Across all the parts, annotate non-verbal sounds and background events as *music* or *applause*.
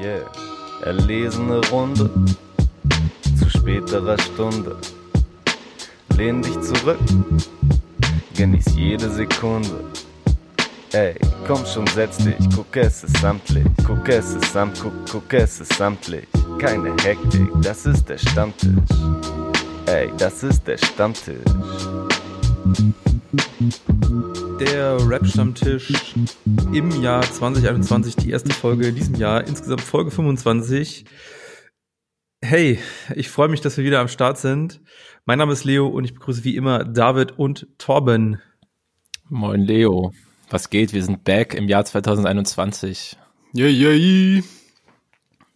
Yeah, erlesene Runde zu späterer Stunde. Lehn dich zurück, genieß jede Sekunde. Ey, komm schon, setz dich, guck es ist samtlich, guck es ist samt, guck, guck es ist samtlich. Keine Hektik, das ist der Stammtisch. Ey, das ist der Stammtisch. Der Rap-Stammtisch im Jahr 2021, die erste Folge in diesem Jahr, insgesamt Folge 25. Hey, ich freue mich, dass wir wieder am Start sind. Mein Name ist Leo und ich begrüße wie immer David und Torben. Moin Leo, was geht? Wir sind back im Jahr 2021. Yay, yay.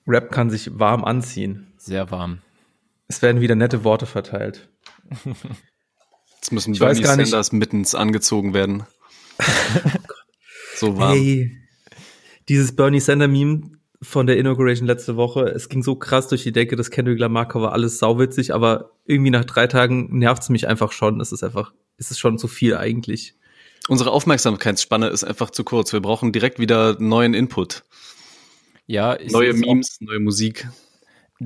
Rap kann sich warm anziehen. Sehr warm. Es werden wieder nette Worte verteilt. *laughs* Jetzt müssen ich Bernie Sanders mittens angezogen werden. so warm. Hey, dieses Bernie Sanders Meme von der Inauguration letzte Woche, es ging so krass durch die Decke, das Kendrick Lamar Cover, alles sauwitzig, aber irgendwie nach drei Tagen nervt es mich einfach schon. Es ist einfach, es ist schon zu viel eigentlich. Unsere Aufmerksamkeitsspanne ist einfach zu kurz. Wir brauchen direkt wieder neuen Input. Ja, neue Memes, neue Musik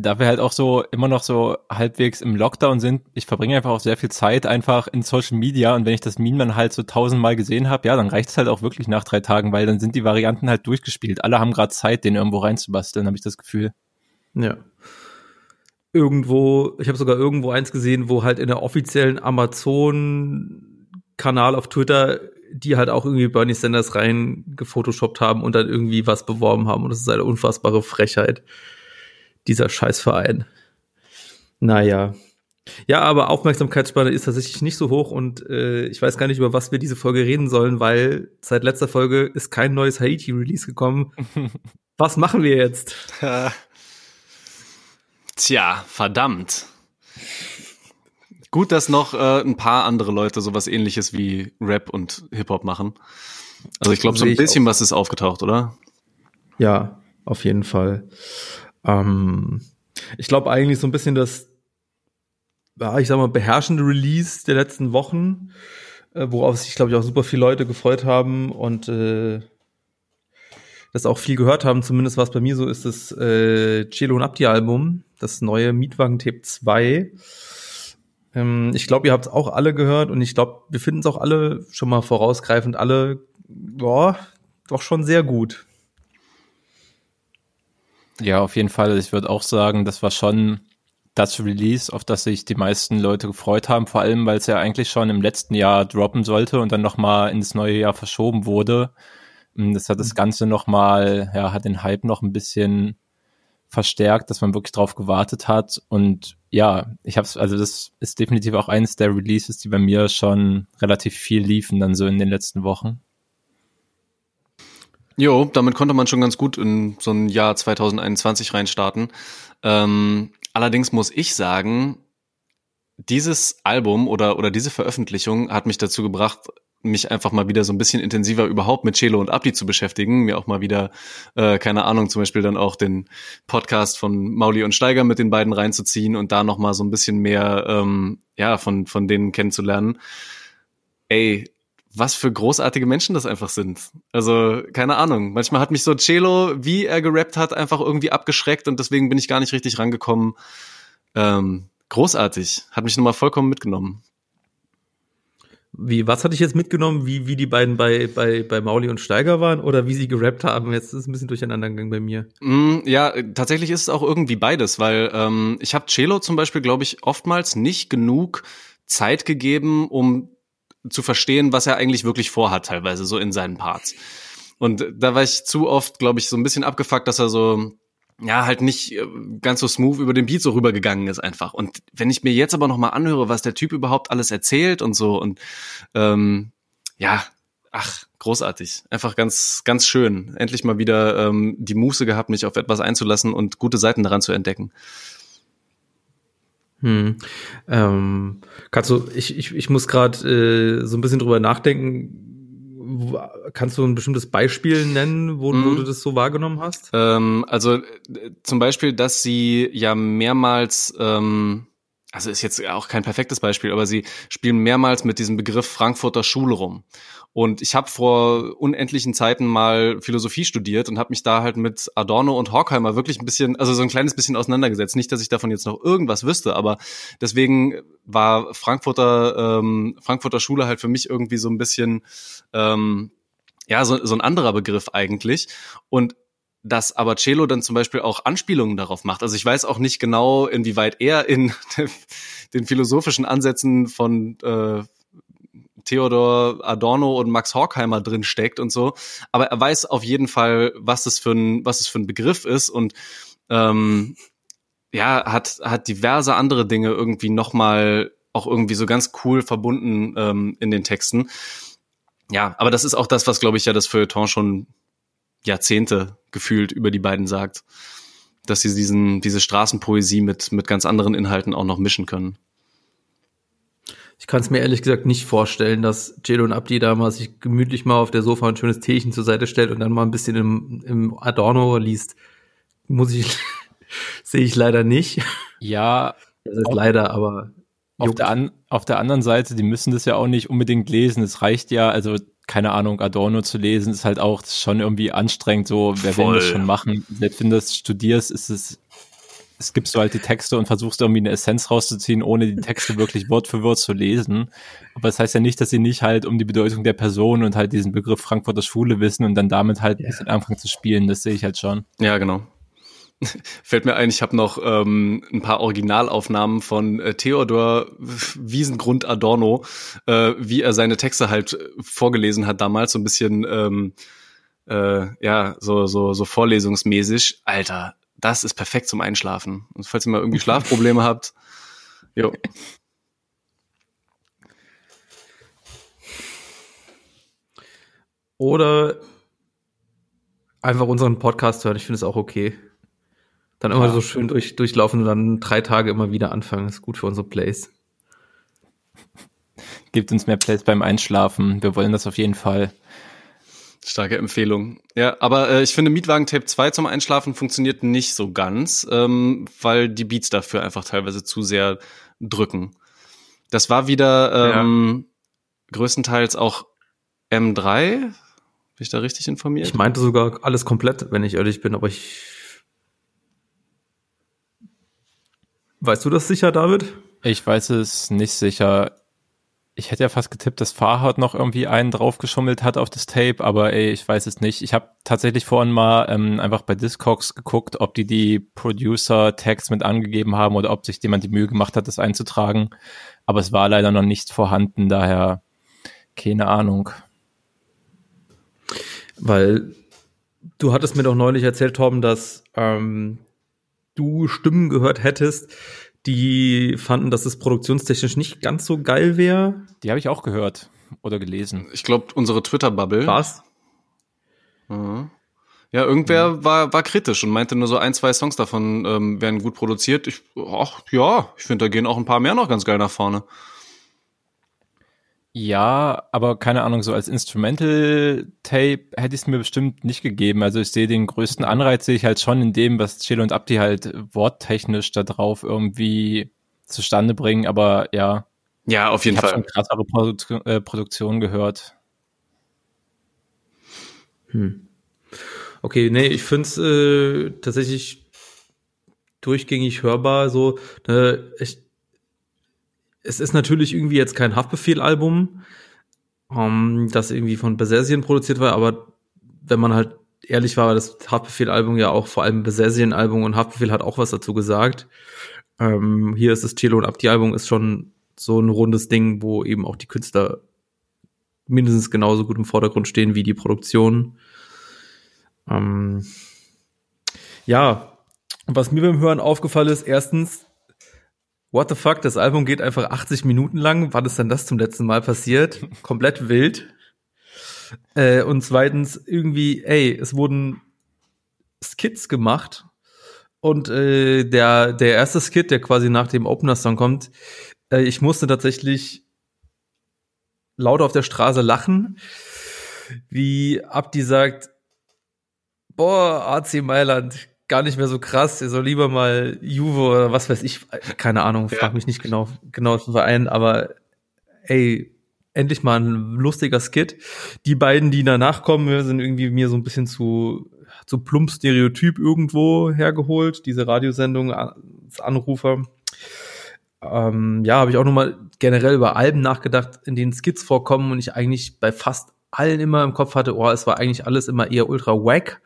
da wir halt auch so immer noch so halbwegs im Lockdown sind, ich verbringe einfach auch sehr viel Zeit einfach in Social Media und wenn ich das Meme dann halt so tausendmal gesehen habe, ja, dann reicht es halt auch wirklich nach drei Tagen, weil dann sind die Varianten halt durchgespielt. Alle haben gerade Zeit, den irgendwo reinzubasteln, habe ich das Gefühl. Ja. Irgendwo, ich habe sogar irgendwo eins gesehen, wo halt in der offiziellen Amazon-Kanal auf Twitter die halt auch irgendwie Bernie Sanders rein gefotoshoppt haben und dann irgendwie was beworben haben und das ist eine unfassbare Frechheit dieser Scheißverein. Naja. Ja, aber Aufmerksamkeitsspanne ist tatsächlich nicht so hoch und äh, ich weiß gar nicht, über was wir diese Folge reden sollen, weil seit letzter Folge ist kein neues Haiti-Release gekommen. *laughs* was machen wir jetzt? Tja, verdammt. Gut, dass noch äh, ein paar andere Leute sowas ähnliches wie Rap und Hip-Hop machen. Also ich glaube, so ein bisschen was ist aufgetaucht, oder? Ja, auf jeden Fall. Ähm, ich glaube eigentlich so ein bisschen das, ja, ich sag mal, beherrschende Release der letzten Wochen, äh, worauf sich, glaube ich, auch super viele Leute gefreut haben und äh, das auch viel gehört haben, zumindest was bei mir so ist, das äh, Cello und Abdi Album, das neue Mietwagen-Tape 2. Ähm, ich glaube, ihr habt es auch alle gehört und ich glaube, wir finden es auch alle schon mal vorausgreifend alle, boah, doch schon sehr gut. Ja, auf jeden Fall. Ich würde auch sagen, das war schon das Release, auf das sich die meisten Leute gefreut haben, vor allem, weil es ja eigentlich schon im letzten Jahr droppen sollte und dann nochmal ins neue Jahr verschoben wurde. Das hat das mhm. Ganze nochmal, ja, hat den Hype noch ein bisschen verstärkt, dass man wirklich drauf gewartet hat. Und ja, ich habe es, also das ist definitiv auch eines der Releases, die bei mir schon relativ viel liefen dann so in den letzten Wochen. Jo, damit konnte man schon ganz gut in so ein Jahr 2021 reinstarten. Ähm, allerdings muss ich sagen, dieses Album oder, oder diese Veröffentlichung hat mich dazu gebracht, mich einfach mal wieder so ein bisschen intensiver überhaupt mit Chelo und Abdi zu beschäftigen, mir auch mal wieder, äh, keine Ahnung, zum Beispiel dann auch den Podcast von Mauli und Steiger mit den beiden reinzuziehen und da noch mal so ein bisschen mehr, ähm, ja, von, von denen kennenzulernen. Ey, was für großartige Menschen das einfach sind. Also, keine Ahnung. Manchmal hat mich so Cello, wie er gerappt hat, einfach irgendwie abgeschreckt und deswegen bin ich gar nicht richtig rangekommen. Ähm, großartig. Hat mich nochmal vollkommen mitgenommen. Wie, was hatte ich jetzt mitgenommen? Wie, wie die beiden bei, bei, bei Mauli und Steiger waren oder wie sie gerappt haben? Jetzt ist es ein bisschen durcheinander gegangen bei mir. Mm, ja, tatsächlich ist es auch irgendwie beides, weil ähm, ich habe Cello zum Beispiel, glaube ich, oftmals nicht genug Zeit gegeben, um zu verstehen, was er eigentlich wirklich vorhat, teilweise so in seinen Parts. Und da war ich zu oft, glaube ich, so ein bisschen abgefuckt, dass er so, ja, halt nicht äh, ganz so smooth über den Beat so rübergegangen ist einfach. Und wenn ich mir jetzt aber nochmal anhöre, was der Typ überhaupt alles erzählt und so und ähm, ja, ach, großartig. Einfach ganz, ganz schön. Endlich mal wieder ähm, die Muße gehabt, mich auf etwas einzulassen und gute Seiten daran zu entdecken. Hm. Ähm, kannst du, ich, ich, ich muss gerade äh, so ein bisschen drüber nachdenken. Kannst du ein bestimmtes Beispiel nennen, wo, mhm. wo du das so wahrgenommen hast? Ähm, also äh, zum Beispiel, dass sie ja mehrmals ähm, also ist jetzt auch kein perfektes Beispiel, aber sie spielen mehrmals mit diesem Begriff Frankfurter Schule rum. Und ich habe vor unendlichen Zeiten mal Philosophie studiert und habe mich da halt mit Adorno und Horkheimer wirklich ein bisschen, also so ein kleines bisschen auseinandergesetzt. Nicht, dass ich davon jetzt noch irgendwas wüsste, aber deswegen war Frankfurter ähm, Frankfurter Schule halt für mich irgendwie so ein bisschen ähm, ja so, so ein anderer Begriff eigentlich. Und dass aber Celo dann zum Beispiel auch Anspielungen darauf macht. Also ich weiß auch nicht genau, inwieweit er in *laughs* den philosophischen Ansätzen von äh, Theodor Adorno und Max Horkheimer drin steckt und so. Aber er weiß auf jeden Fall, was das für ein, was es für ein Begriff ist und ähm, ja, hat, hat diverse andere Dinge irgendwie nochmal auch irgendwie so ganz cool verbunden ähm, in den Texten. Ja, aber das ist auch das, was, glaube ich, ja das Feuilleton schon Jahrzehnte gefühlt über die beiden sagt, dass sie diesen, diese Straßenpoesie mit, mit ganz anderen Inhalten auch noch mischen können. Ich kann es mir ehrlich gesagt nicht vorstellen, dass Jelo und Abdi da mal sich gemütlich mal auf der Sofa ein schönes Teechen zur Seite stellt und dann mal ein bisschen im, im Adorno liest. Muss ich, *laughs* sehe ich leider nicht. Ja. Das ist leider, aber. Auf der, an, auf der anderen Seite, die müssen das ja auch nicht unbedingt lesen. Es reicht ja, also keine Ahnung, Adorno zu lesen, ist halt auch schon irgendwie anstrengend, so, wer Voll. will das schon machen? Selbst wenn du das studierst, ist es, es gibst du halt die Texte und versuchst irgendwie eine Essenz rauszuziehen, ohne die Texte wirklich Wort für Wort zu lesen. Aber das heißt ja nicht, dass sie nicht halt um die Bedeutung der Person und halt diesen Begriff Frankfurter Schule wissen und dann damit halt ja. ein bisschen anfangen zu spielen. Das sehe ich halt schon. Ja, genau. *laughs* Fällt mir ein, ich habe noch ähm, ein paar Originalaufnahmen von äh, Theodor Wiesengrund Adorno, äh, wie er seine Texte halt vorgelesen hat damals, so ein bisschen ähm, äh, ja, so, so, so vorlesungsmäßig. Alter, das ist perfekt zum Einschlafen. Und falls ihr mal irgendwie Schlafprobleme habt, jo. Oder einfach unseren Podcast hören. Ich finde es auch okay. Dann immer ja. so schön durch, durchlaufen und dann drei Tage immer wieder anfangen. Das ist gut für unsere Plays. Gibt uns mehr Plays beim Einschlafen. Wir wollen das auf jeden Fall. Starke Empfehlung. Ja, aber äh, ich finde Mietwagen Tape 2 zum Einschlafen funktioniert nicht so ganz, ähm, weil die Beats dafür einfach teilweise zu sehr drücken. Das war wieder ähm, ja. größtenteils auch M3. Bin ich da richtig informiert? Ich meinte sogar alles komplett, wenn ich ehrlich bin, aber ich Weißt du das sicher, David? Ich weiß es nicht sicher. Ich hätte ja fast getippt, dass Farhad noch irgendwie einen draufgeschummelt hat auf das Tape, aber ey, ich weiß es nicht. Ich habe tatsächlich vorhin mal ähm, einfach bei Discogs geguckt, ob die die Producer-Tags mit angegeben haben oder ob sich jemand die Mühe gemacht hat, das einzutragen. Aber es war leider noch nicht vorhanden, daher keine Ahnung. Weil du hattest mir doch neulich erzählt, Tom, dass ähm, du Stimmen gehört hättest, die fanden, dass es produktionstechnisch nicht ganz so geil wäre. Die habe ich auch gehört oder gelesen. Ich glaube, unsere Twitter-Bubble. Was? Mhm. Ja, irgendwer mhm. war, war kritisch und meinte nur so ein, zwei Songs davon ähm, werden gut produziert. Ich, ach ja, ich finde, da gehen auch ein paar mehr noch ganz geil nach vorne. Ja, aber keine Ahnung, so als Instrumental-Tape hätte ich es mir bestimmt nicht gegeben. Also ich sehe den größten Anreiz, sehe ich halt schon in dem, was Chelo und Abdi halt worttechnisch da drauf irgendwie zustande bringen, aber ja. Ja, auf jeden ich Fall. Ich habe schon krassere Produ äh, Produktionen gehört. Hm. Okay, nee, ich finde es äh, tatsächlich durchgängig hörbar. So, äh, ich, es ist natürlich irgendwie jetzt kein Haftbefehl-Album, ähm, das irgendwie von Besesien produziert war, aber wenn man halt ehrlich war, das Haftbefehl-Album ja auch vor allem Besesien-Album und Haftbefehl hat auch was dazu gesagt. Ähm, hier ist das Cello und Abdi-Album ist schon so ein rundes Ding, wo eben auch die Künstler mindestens genauso gut im Vordergrund stehen wie die Produktion. Ähm, ja, was mir beim Hören aufgefallen ist, erstens, what the fuck, das Album geht einfach 80 Minuten lang. Wann ist denn das zum letzten Mal passiert? Komplett wild. Äh, und zweitens, irgendwie, ey, es wurden Skits gemacht. Und äh, der, der erste Skit, der quasi nach dem Opener-Song kommt, äh, ich musste tatsächlich laut auf der Straße lachen, wie Abdi sagt, boah, AC Mailand, gar nicht mehr so krass. Er soll lieber mal Juve oder was weiß ich, keine Ahnung, frag mich nicht genau, genau zum Verein, aber ey, endlich mal ein lustiger Skit. Die beiden, die danach kommen, sind irgendwie mir so ein bisschen zu, zu plump Stereotyp irgendwo hergeholt. Diese Radiosendung als Anrufer. Ähm, ja, habe ich auch nochmal generell über Alben nachgedacht, in denen Skits vorkommen und ich eigentlich bei fast allen immer im Kopf hatte, oh, es war eigentlich alles immer eher ultra wack.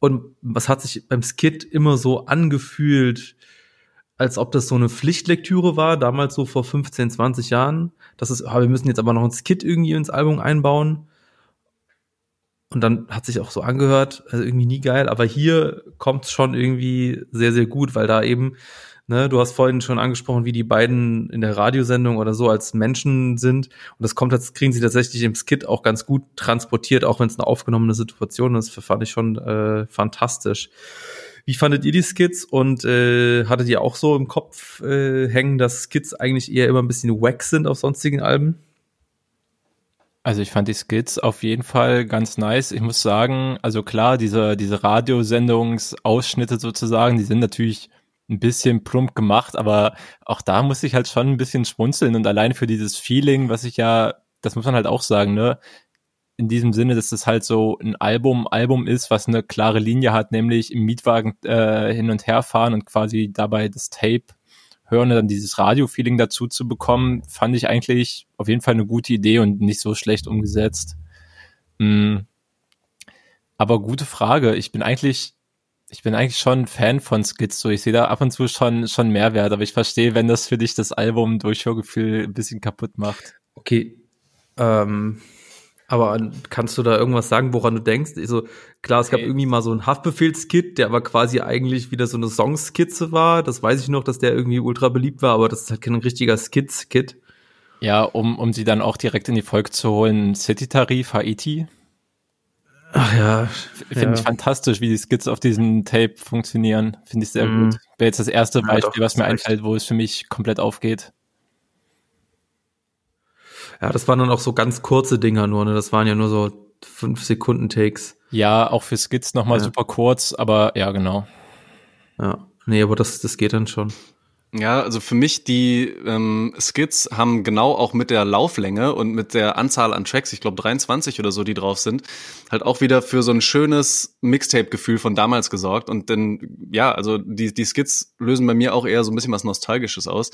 Und was hat sich beim Skit immer so angefühlt, als ob das so eine Pflichtlektüre war, damals so vor 15, 20 Jahren. Das ist, oh, wir müssen jetzt aber noch ein Skit irgendwie ins Album einbauen. Und dann hat sich auch so angehört, also irgendwie nie geil, aber hier kommt es schon irgendwie sehr, sehr gut, weil da eben Ne, du hast vorhin schon angesprochen, wie die beiden in der Radiosendung oder so als Menschen sind. Und das kommt jetzt, kriegen sie tatsächlich im Skit auch ganz gut transportiert, auch wenn es eine aufgenommene Situation ist. Fand ich schon äh, fantastisch. Wie fandet ihr die Skits und äh, hattet ihr auch so im Kopf äh, hängen, dass Skits eigentlich eher immer ein bisschen wack sind auf sonstigen Alben? Also ich fand die Skits auf jeden Fall ganz nice. Ich muss sagen, also klar, diese, diese Radiosendungsausschnitte sozusagen, die sind natürlich ein bisschen plump gemacht, aber auch da muss ich halt schon ein bisschen schmunzeln und allein für dieses Feeling, was ich ja, das muss man halt auch sagen, ne, in diesem Sinne, dass es halt so ein Album, Album ist, was eine klare Linie hat, nämlich im Mietwagen äh, hin und her fahren und quasi dabei das Tape hören und dann dieses Radio-Feeling dazu zu bekommen, fand ich eigentlich auf jeden Fall eine gute Idee und nicht so schlecht umgesetzt. Mhm. Aber gute Frage. Ich bin eigentlich ich bin eigentlich schon Fan von Skits, so ich sehe da ab und zu schon schon Mehrwert, aber ich verstehe, wenn das für dich das Album Durchhörgefühl ein bisschen kaputt macht. Okay, ähm, aber kannst du da irgendwas sagen, woran du denkst? Also klar, es gab irgendwie mal so einen Haftbefehl-Skit, der aber quasi eigentlich wieder so eine Songskizze war. Das weiß ich noch, dass der irgendwie ultra beliebt war, aber das ist halt kein richtiger Skit-Skit. Ja, um, um sie dann auch direkt in die Folge zu holen, City-Tarif, Haiti. Ach ja. Finde ja. ich fantastisch, wie die Skits auf diesem Tape funktionieren. Finde ich sehr mm. gut. Wäre jetzt das erste Beispiel, ja, doch, was mir einfällt, wo es für mich komplett aufgeht. Ja, das waren dann auch so ganz kurze Dinger nur, ne? Das waren ja nur so fünf Sekunden Takes. Ja, auch für Skits nochmal ja. super kurz, aber ja, genau. Ja, nee, aber das, das geht dann schon. Ja, also für mich die ähm, Skits haben genau auch mit der Lauflänge und mit der Anzahl an Tracks, ich glaube 23 oder so, die drauf sind, halt auch wieder für so ein schönes Mixtape-Gefühl von damals gesorgt. Und dann, ja, also die, die Skits lösen bei mir auch eher so ein bisschen was Nostalgisches aus.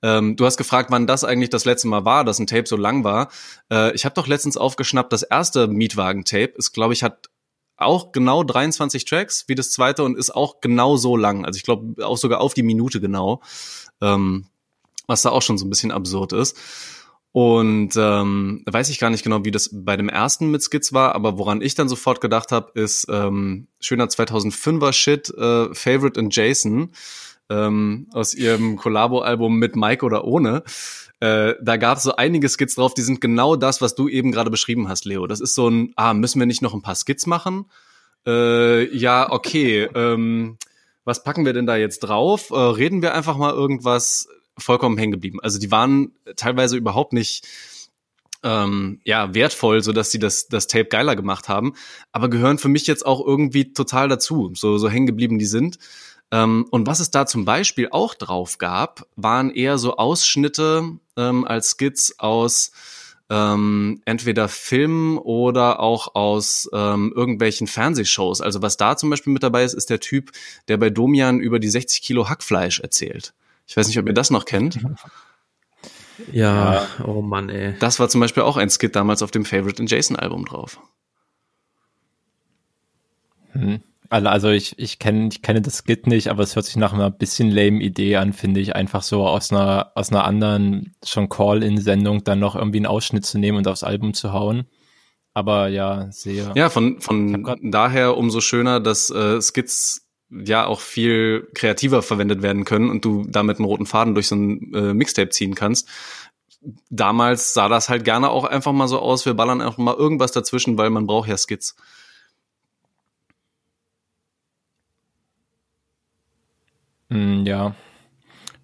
Ähm, du hast gefragt, wann das eigentlich das letzte Mal war, dass ein Tape so lang war. Äh, ich habe doch letztens aufgeschnappt, das erste Mietwagen-Tape ist, glaube ich, hat auch genau 23 Tracks wie das zweite und ist auch genau so lang. Also ich glaube auch sogar auf die Minute genau, ähm, was da auch schon so ein bisschen absurd ist. Und ähm, weiß ich gar nicht genau, wie das bei dem ersten mit Skits war, aber woran ich dann sofort gedacht habe, ist ähm, schöner 2005er Shit, äh, Favorite and Jason ähm, aus ihrem Collabo-Album mit Mike oder ohne. Äh, da gab es so einige Skits drauf, die sind genau das, was du eben gerade beschrieben hast, Leo. Das ist so ein, ah, müssen wir nicht noch ein paar Skits machen? Äh, ja, okay. Ähm, was packen wir denn da jetzt drauf? Äh, reden wir einfach mal irgendwas vollkommen hängen geblieben. Also die waren teilweise überhaupt nicht ähm, ja wertvoll, so dass sie das das Tape geiler gemacht haben, aber gehören für mich jetzt auch irgendwie total dazu, so so hängen geblieben die sind. Ähm, und was es da zum Beispiel auch drauf gab, waren eher so Ausschnitte ähm, als Skits aus ähm, entweder Filmen oder auch aus ähm, irgendwelchen Fernsehshows. Also was da zum Beispiel mit dabei ist, ist der Typ, der bei Domian über die 60 Kilo Hackfleisch erzählt. Ich weiß nicht, ob ihr das noch kennt. *laughs* Ja, ja. oh Mann, ey. Das war zum Beispiel auch ein Skit damals auf dem Favorite in Jason Album drauf. Hm. Also ich, ich, kenn, ich kenne das Skit nicht, aber es hört sich nach einer bisschen lame Idee an, finde ich. Einfach so aus einer, aus einer anderen schon Call-In-Sendung dann noch irgendwie einen Ausschnitt zu nehmen und aufs Album zu hauen. Aber ja, sehr. Ja, von, von daher umso schöner, dass äh, Skits ja auch viel kreativer verwendet werden können und du damit einen roten Faden durch so ein äh, Mixtape ziehen kannst. Damals sah das halt gerne auch einfach mal so aus, wir ballern einfach mal irgendwas dazwischen, weil man braucht ja Skits. Ja.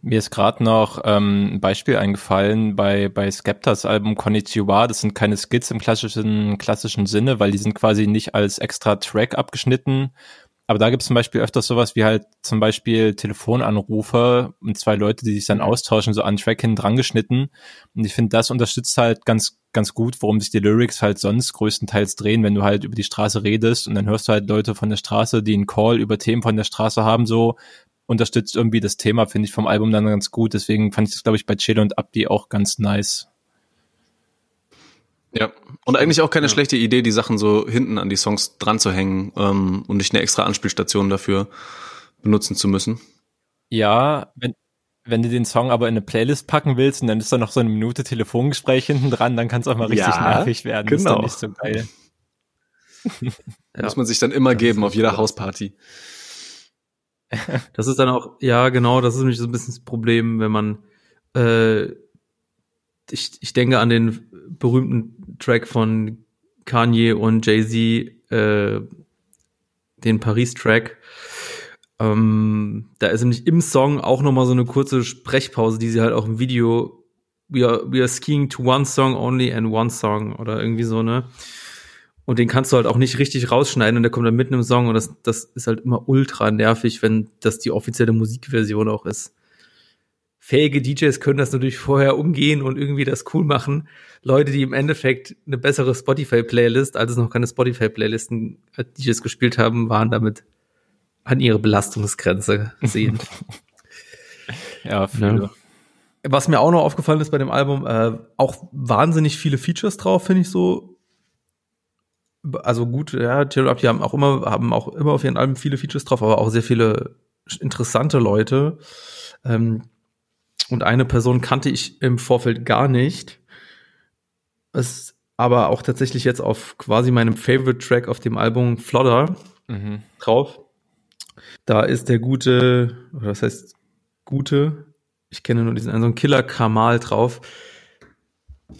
Mir ist gerade noch ähm, ein Beispiel eingefallen bei, bei Skeptas Album Konnichiwa. Das sind keine Skits im klassischen, klassischen Sinne, weil die sind quasi nicht als extra Track abgeschnitten, Aber da gibt es zum Beispiel öfters sowas wie halt zum Beispiel Telefonanrufe und zwei Leute, die sich dann austauschen, so an Track hin dran geschnitten. Und ich finde, das unterstützt halt ganz, ganz gut, worum sich die Lyrics halt sonst größtenteils drehen, wenn du halt über die Straße redest und dann hörst du halt Leute von der Straße, die einen Call über Themen von der Straße haben, so unterstützt irgendwie das Thema, finde ich vom Album dann ganz gut. Deswegen fand ich das, glaube ich, bei Chill und Abdi auch ganz nice. Ja, und eigentlich auch keine ja. schlechte Idee, die Sachen so hinten an die Songs dran zu hängen ähm, und nicht eine extra Anspielstation dafür benutzen zu müssen. Ja, wenn, wenn du den Song aber in eine Playlist packen willst und dann ist da noch so eine Minute Telefongespräch hinten dran, dann kann es auch mal richtig ja, nervig werden. Genau. Das ist dann nicht so geil. *laughs* ja. Muss man sich dann immer geben auf jeder Hausparty. *laughs* Das ist dann auch, ja, genau, das ist nämlich so ein bisschen das Problem, wenn man, äh, ich, ich denke an den berühmten Track von Kanye und Jay-Z, äh, den Paris-Track. Ähm, da ist nämlich im Song auch nochmal so eine kurze Sprechpause, die sie halt auch im Video We are, we are skiing to one song only and one song oder irgendwie so, ne? Und den kannst du halt auch nicht richtig rausschneiden und der kommt dann mitten im Song und das, das ist halt immer ultra nervig, wenn das die offizielle Musikversion auch ist. Fähige DJs können das natürlich vorher umgehen und irgendwie das cool machen. Leute, die im Endeffekt eine bessere Spotify-Playlist, als es noch keine Spotify-Playlisten äh, DJs gespielt haben, waren damit an ihre Belastungsgrenze sehen. *laughs* ja, viele. Ja. Was mir auch noch aufgefallen ist bei dem Album, äh, auch wahnsinnig viele Features drauf, finde ich so also gut, ja, Taylor Up, die haben auch immer, haben auch immer auf ihren Alben viele Features drauf, aber auch sehr viele interessante Leute. Ähm, und eine Person kannte ich im Vorfeld gar nicht. Ist aber auch tatsächlich jetzt auf quasi meinem Favorite Track auf dem Album Flodder mhm. drauf. Da ist der gute, oder was heißt gute? Ich kenne nur diesen einen, so einen Killer Kamal drauf.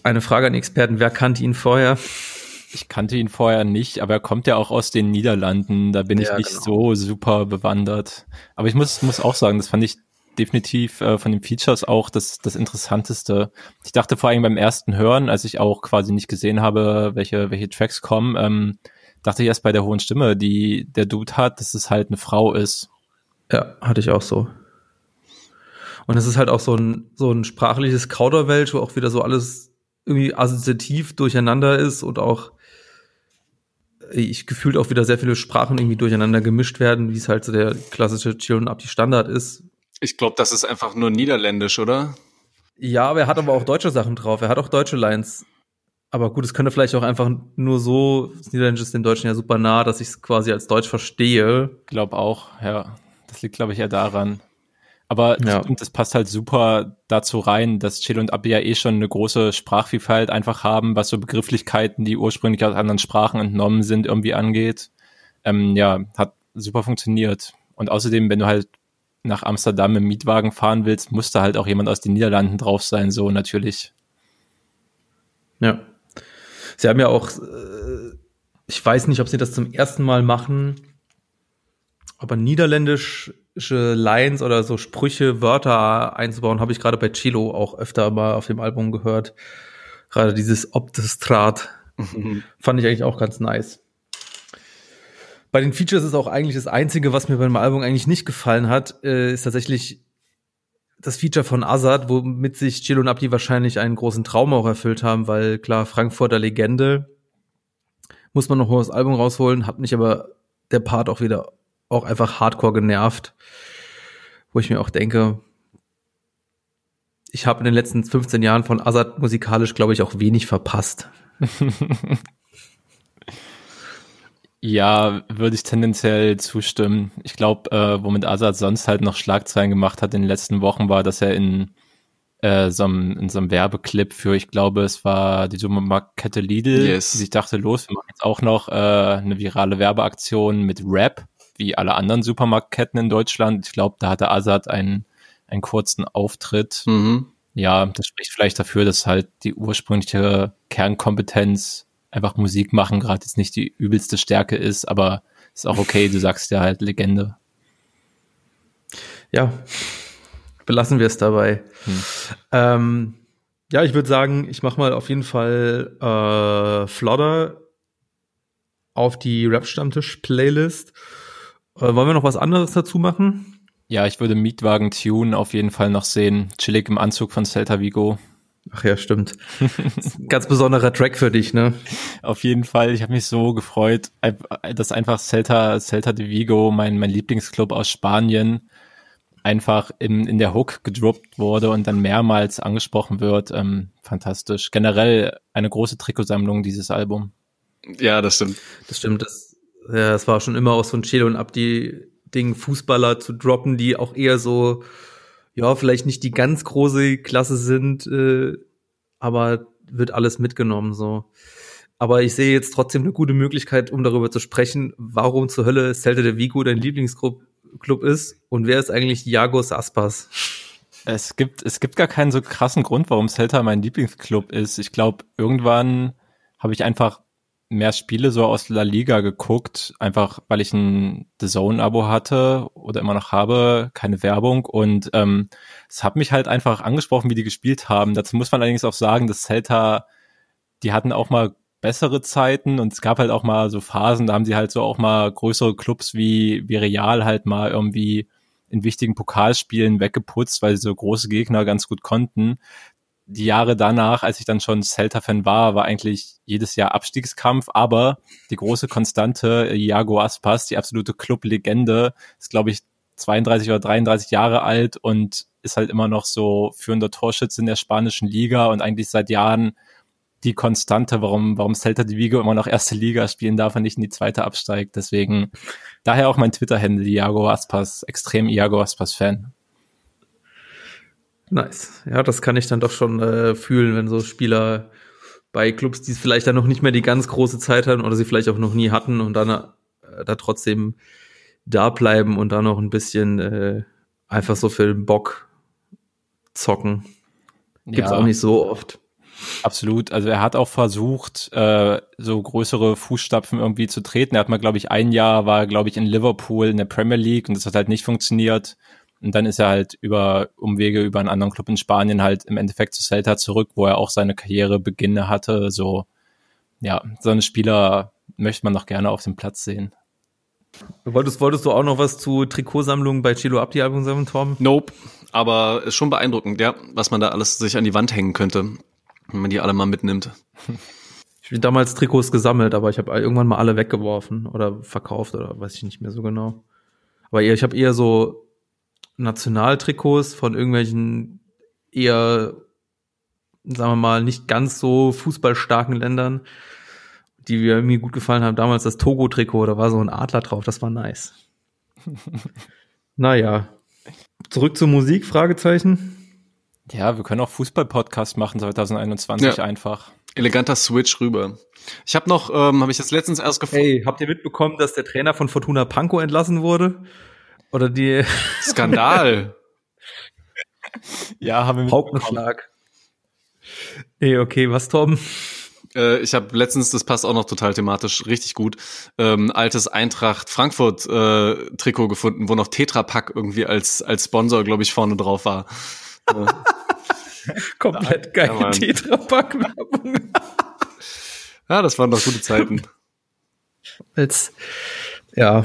Eine Frage an Experten, wer kannte ihn vorher? Ich kannte ihn vorher nicht, aber er kommt ja auch aus den Niederlanden. Da bin ja, ich nicht genau. so super bewandert. Aber ich muss, muss auch sagen, das fand ich definitiv äh, von den Features auch das, das Interessanteste. Ich dachte vor allem beim ersten Hören, als ich auch quasi nicht gesehen habe, welche, welche Tracks kommen, ähm, dachte ich erst bei der hohen Stimme, die der Dude hat, dass es halt eine Frau ist. Ja, hatte ich auch so. Und es ist halt auch so ein, so ein sprachliches Kauderwelsch, wo auch wieder so alles irgendwie assoziativ durcheinander ist und auch ich gefühlt auch wieder sehr viele Sprachen irgendwie durcheinander gemischt werden, wie es halt so der klassische Chill und Up die Standard ist. Ich glaube, das ist einfach nur niederländisch, oder? Ja, aber er hat aber auch deutsche Sachen drauf. Er hat auch deutsche Lines. Aber gut, es könnte vielleicht auch einfach nur so, das Niederländisch ist den Deutschen ja super nah, dass ich es quasi als Deutsch verstehe. Glaub auch, ja. Das liegt, glaube ich, eher daran. Aber ja. stimmt, das passt halt super dazu rein, dass Chill und Abi ja eh schon eine große Sprachvielfalt einfach haben, was so Begrifflichkeiten, die ursprünglich aus anderen Sprachen entnommen sind, irgendwie angeht. Ähm, ja, hat super funktioniert. Und außerdem, wenn du halt nach Amsterdam im Mietwagen fahren willst, muss da halt auch jemand aus den Niederlanden drauf sein, so natürlich. Ja. Sie haben ja auch, äh, ich weiß nicht, ob sie das zum ersten Mal machen, aber niederländisch Lines oder so Sprüche, Wörter einzubauen, habe ich gerade bei Chilo auch öfter mal auf dem Album gehört. Gerade dieses Obdestrat mhm. fand ich eigentlich auch ganz nice. Bei den Features ist auch eigentlich das Einzige, was mir beim Album eigentlich nicht gefallen hat, äh, ist tatsächlich das Feature von Azad, womit sich Chilo und Abdi wahrscheinlich einen großen Traum auch erfüllt haben, weil klar, Frankfurter Legende muss man noch mal das Album rausholen, hat mich aber der Part auch wieder auch einfach hardcore genervt, wo ich mir auch denke, ich habe in den letzten 15 Jahren von Azad musikalisch, glaube ich, auch wenig verpasst. *laughs* ja, würde ich tendenziell zustimmen. Ich glaube, äh, womit Azad sonst halt noch Schlagzeilen gemacht hat in den letzten Wochen, war, dass er in äh, so einem, in so einem Werbeclip für, ich glaube, es war die Supermarktkette Lidl, yes. die sich dachte, los, wir machen jetzt auch noch äh, eine virale Werbeaktion mit Rap wie alle anderen Supermarktketten in Deutschland. Ich glaube, da hatte Azad einen, einen kurzen Auftritt. Mhm. Ja, das spricht vielleicht dafür, dass halt die ursprüngliche Kernkompetenz einfach Musik machen gerade jetzt nicht die übelste Stärke ist, aber ist auch okay, du sagst ja halt Legende. Ja, belassen wir es dabei. Hm. Ähm, ja, ich würde sagen, ich mache mal auf jeden Fall äh, Flodder auf die Rap-Stammtisch-Playlist Äh, wollen wir noch was anderes dazu machen? Ja, ich würde Mietwagen Tune auf jeden Fall noch sehen. Chillig im Anzug von Celta Vigo. Ach ja, stimmt. *laughs* ganz besonderer Track für dich, ne? Auf jeden Fall. Ich habe mich so gefreut, dass einfach Celta, Celta de Vigo, mein, mein Lieblingsclub aus Spanien, einfach in, in der Hook gedroppt wurde und dann mehrmals angesprochen wird. Ähm, fantastisch. Generell eine große Trikotsammlung, dieses Album. Ja, das stimmt. Das stimmt. Das, ja, das war schon immer auch so ein Chelo und Abdi Ding, Fußballer zu droppen, die auch eher so, ja, vielleicht nicht die ganz große Klasse sind, äh, aber wird alles mitgenommen so. Aber ich sehe jetzt trotzdem eine gute Möglichkeit, um darüber zu sprechen, warum zur Hölle Celta de Vigo dein Lieblingsclub Club ist und wer ist eigentlich Jagos Aspas? Es gibt, es gibt gar keinen so krassen Grund, warum Celta mein Lieblingsclub ist. Ich glaube, irgendwann habe ich einfach mehr Spiele so aus La Liga geguckt, einfach weil ich ein The Zone-Abo hatte oder immer noch habe, keine Werbung und ähm, es hat mich halt einfach angesprochen, wie die gespielt haben. Dazu muss man allerdings auch sagen, dass Celta, die hatten auch mal bessere Zeiten und es gab halt auch mal so Phasen, da haben sie halt so auch mal größere Clubs wie, wie Real halt mal irgendwie in wichtigen Pokalspielen weggeputzt, weil sie so große Gegner ganz gut konnten. Die Jahre danach, als ich dann schon Celta-Fan war, war eigentlich jedes Jahr Abstiegskampf, aber die große Konstante, Iago Aspas, die absolute Club-Legende, ist, glaube ich, 32 oder 33 Jahre alt und ist halt immer noch so führender Torschütze in der spanischen Liga und eigentlich seit Jahren die Konstante, warum, warum Celta de Vigo immer noch erste Liga spielen darf und nicht in die zweite absteigt. Deswegen daher auch mein Twitter-Handle, Iago Aspas, extrem Iago Aspas-Fan. Nice. Ja, das kann ich dann doch schon äh, fühlen, wenn so Spieler bei Clubs, die vielleicht dann noch nicht mehr die ganz große Zeit haben oder sie vielleicht auch noch nie hatten und dann äh, da trotzdem da bleiben und dann noch ein bisschen äh, einfach so für den Bock zocken. Gibt's ja. auch nicht so oft. Absolut. Also er hat auch versucht, äh, so größere Fußstapfen irgendwie zu treten. Er hat mal, glaube ich, ein Jahr war, glaube ich, in Liverpool in der Premier League und das hat halt nicht funktioniert. Und dann ist er halt über Umwege über einen anderen Club in Spanien halt im Endeffekt zu Celta zurück, wo er auch seine Karriere beginne hatte. So, ja, so eine Spieler möchte man noch gerne auf dem Platz sehen. Wolltest, wolltest du auch noch was zu Trikotsammlungen bei Chilo Abdi Album sagen, Tom? Nope. Aber ist schon beeindruckend, ja, was man da alles sich an die Wand hängen könnte wenn man die alle mal mitnimmt. Ich habe damals Trikots gesammelt, aber ich habe irgendwann mal alle weggeworfen oder verkauft oder weiß ich nicht mehr so genau. Aber eher, ich habe eher so Nationaltrikots von irgendwelchen eher, sagen wir mal, nicht ganz so fußballstarken Ländern, die mir gut gefallen haben. Damals das Togo-Trikot, da war so ein Adler drauf, das war nice. *laughs* naja. Zurück zur Musik, Fragezeichen. Ja, wir können auch Fußball-Podcast machen 2021 ja. einfach. Eleganter Switch rüber. Ich habe noch, ähm, habe ich das letztens erst gefunden. Hey, habt ihr mitbekommen, dass der Trainer von Fortuna Panko entlassen wurde? Oder die Skandal. *laughs* ja, haben wir Hauptschlag. Ey, okay, was Tom? Äh, ich habe letztens, das passt auch noch total thematisch, richtig gut, ähm, altes Eintracht Frankfurt äh, Trikot gefunden, wo noch Tetra Pack irgendwie als als Sponsor, glaube ich, vorne drauf war. *laughs* Komplett geile ja, Tetrapack-Werbung. ja, das waren doch gute Zeiten. Als, ja,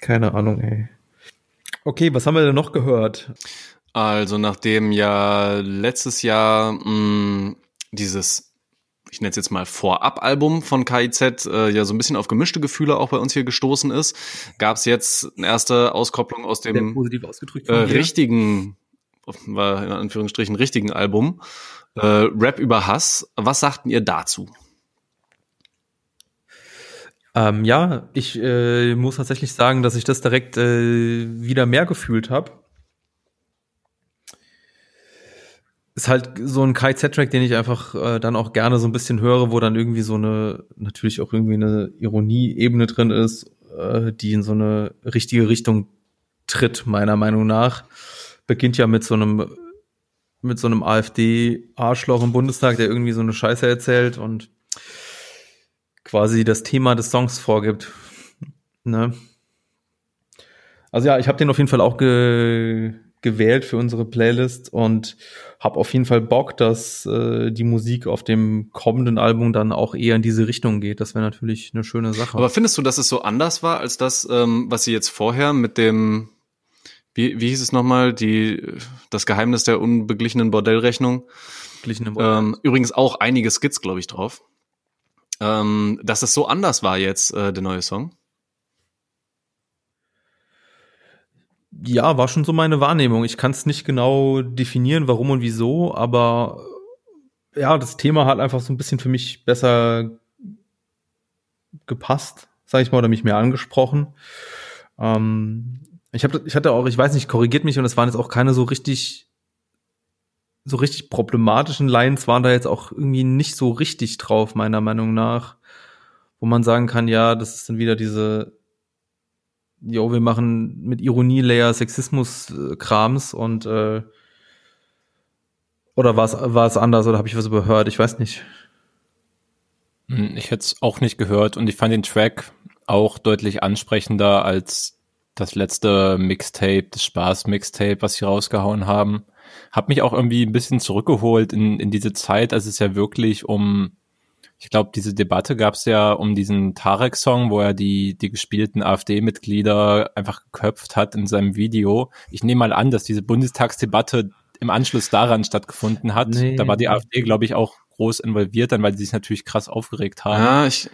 keine Ahnung, ey. Okay, was haben wir denn noch gehört? Also, nachdem ja letztes Jahr mh, mm, dieses, ich nenne es jetzt mal Vorab-Album von KIZ äh, ja so ein bisschen auf gemischte Gefühle auch bei uns hier gestoßen ist, gab es jetzt eine erste Auskopplung aus dem positiv ausgedrückt äh, richtigen war in Anführungsstrichen richtigen Album. Äh, Rap über Hass. Was sagten ihr dazu? Ähm, ja, ich äh, muss tatsächlich sagen, dass ich das direkt äh, wieder mehr gefühlt habe. Ist halt so ein KZ-Track, den ich einfach äh, dann auch gerne so ein bisschen höre, wo dann irgendwie so eine, natürlich auch irgendwie eine Ironie-Ebene drin ist, äh, die in so eine richtige Richtung tritt, meiner Meinung nach beginnt ja mit so einem mit so einem AfD-Arschloch im Bundestag, der irgendwie so eine Scheiße erzählt und quasi das Thema des Songs vorgibt. Ne? Also ja, ich habe den auf jeden Fall auch ge gewählt für unsere Playlist und habe auf jeden Fall Bock, dass äh, die Musik auf dem kommenden Album dann auch eher in diese Richtung geht. Das wäre natürlich eine schöne Sache. Aber findest du, dass es so anders war als das, ähm, was sie jetzt vorher mit dem, wie, wie hieß es nochmal, die, das Geheimnis der unbeglichenen Bordellrechnung? Ähm, übrigens auch einige Skits, glaube ich, drauf. Ähm, dass es so anders war jetzt, äh, der neue Song. Ja, war schon so meine Wahrnehmung. Ich kann es nicht genau definieren, warum und wieso, aber ja, das Thema hat einfach so ein bisschen für mich besser gepasst, sage ich mal, oder mich mehr angesprochen. Ähm, ich, hab, ich hatte auch, ich weiß nicht, korrigiert mich und es waren jetzt auch keine so richtig, so richtig problematischen Lines waren da jetzt auch irgendwie nicht so richtig drauf, meiner Meinung nach, wo man sagen kann, ja, das ist dann wieder diese jo, wir machen mit Ironie-Layer Sexismus-Krams und äh, oder war es war es anders oder habe ich was überhört? Ich weiß nicht. Hm, ich hätte es auch nicht gehört und ich fand den Track auch deutlich ansprechender als das letzte Mixtape, das Spaß-Mixtape, was sie rausgehauen haben. Hab mich auch irgendwie ein bisschen zurückgeholt in, in diese Zeit, als es ja wirklich um ich glaube, diese Debatte gab es ja um diesen Tarek-Song, wo er die, die gespielten AfD-Mitglieder einfach geköpft hat in seinem Video. Ich nehme mal an, dass diese Bundestagsdebatte im Anschluss daran stattgefunden hat. Nee. Da war die AfD, glaube ich, auch groß involviert, dann, weil sie sich natürlich krass aufgeregt haben. Ja, ich,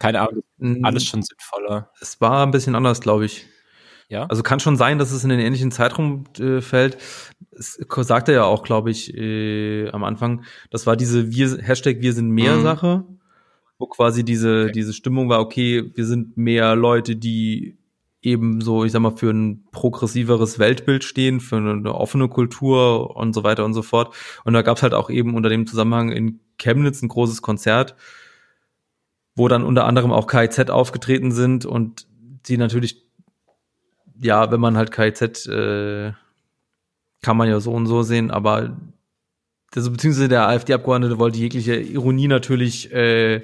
keine Ahnung, alles schon sinnvoller. Es war ein bisschen anders, glaube ich. Ja. Also kann schon sein, dass es in den ähnlichen Zeitraum äh, fällt. Es sagt er ja auch, glaube ich, äh, am Anfang. Das war diese wir, Hashtag Wir sind mehr mhm. Sache, wo quasi diese, okay. diese Stimmung war, okay, wir sind mehr Leute, die eben so, ich sag mal, für ein progressiveres Weltbild stehen, für eine, offene Kultur und so weiter und so fort. Und da gab's halt auch eben unter dem Zusammenhang in Chemnitz ein großes Konzert, wo dann unter anderem auch KIZ aufgetreten sind und die natürlich ja, wenn man halt KIZ, äh, kann man ja so und so sehen, aber also, beziehungsweise der AfD-Abgeordnete wollte jegliche Ironie natürlich äh,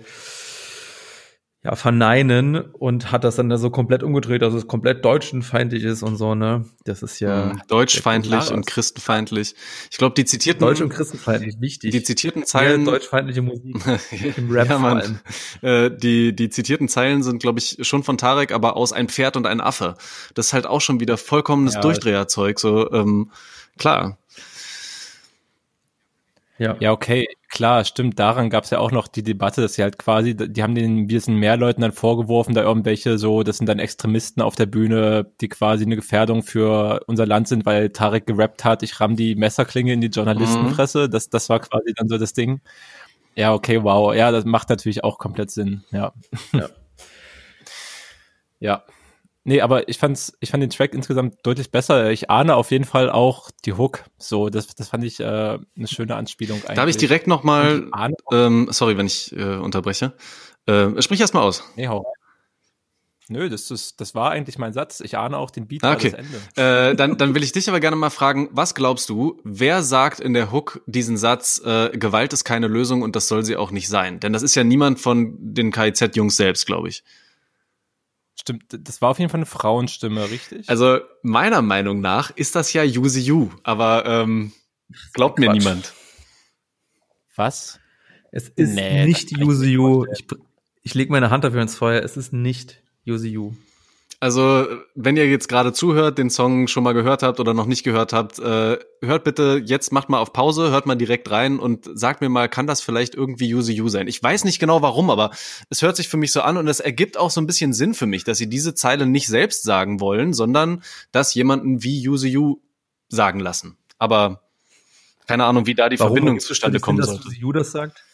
ja, verneinen und hat das dann da so komplett umgedreht, also es komplett deutschenfeindlich ist und so, ne? Das ist ja. Mhm. Deutschfeindlich und christenfeindlich. Ich glaube, die zitierten. Deutsch und christenfeindlich, wichtig. Die zitierten Zeilen. Ja, deutschfeindliche Musik. *laughs* Im Rap ja, Mann. Äh, die, die zitierten Zeilen sind, glaube ich, schon von Tarek, aber aus ein Pferd und ein Affe. Das ist halt auch schon wieder vollkommenes ja, Durchdreherzeug, so, ähm, klar. Ja. ja, okay, klar, stimmt. Daran gab es ja auch noch die Debatte, dass sie halt quasi, die haben den wir sind mehr Leuten dann vorgeworfen, da irgendwelche so, das sind dann Extremisten auf der Bühne, die quasi eine Gefährdung für unser Land sind, weil Tarek gerappt hat, ich ramm die Messerklinge in die Journalistenfresse. Mhm. Das, das war quasi dann so das Ding. Ja, okay, wow. Ja, das macht natürlich auch komplett Sinn. Ja. Ja. *laughs* ja. Nee, aber ich fand's, ich fand den Track insgesamt deutlich besser. Ich ahne auf jeden Fall auch die Hook. So, das, das fand ich äh, eine schöne Anspielung eigentlich. Darf ich direkt nochmal, ähm, sorry, wenn ich äh, unterbreche. Äh, sprich erst mal aus. Nee, hau. Nö, das, ist, das war eigentlich mein Satz. Ich ahne auch den Beat ah, okay. Ende. Äh, dann, dann will ich dich aber gerne mal fragen, was glaubst du, wer sagt in der Hook diesen Satz, äh, Gewalt ist keine Lösung und das soll sie auch nicht sein? Denn das ist ja niemand von den KIZ-Jungs selbst, glaube ich. Stimmt, das war auf jeden Fall eine Frauenstimme, richtig? Also meiner Meinung nach ist das ja Yuzi Yu, aber ähm, glaubt mir niemand. Was? Es ist nee, nicht Yuzi Yu. Ich, ich lege meine Hand dafür ins Feuer. Es ist nicht Yuzi Yu. Also, wenn ihr jetzt gerade zuhört, den Song schon mal gehört habt oder noch nicht gehört habt, äh, hört bitte jetzt, macht mal auf Pause, hört mal direkt rein und sagt mir mal, kann das vielleicht irgendwie Yu sein? Ich weiß nicht genau warum, aber es hört sich für mich so an und es ergibt auch so ein bisschen Sinn für mich, dass sie diese Zeile nicht selbst sagen wollen, sondern das jemanden wie Yu sagen lassen. Aber keine Ahnung, wie da die warum Verbindung zustande kommen soll. Dass Yu das sagt?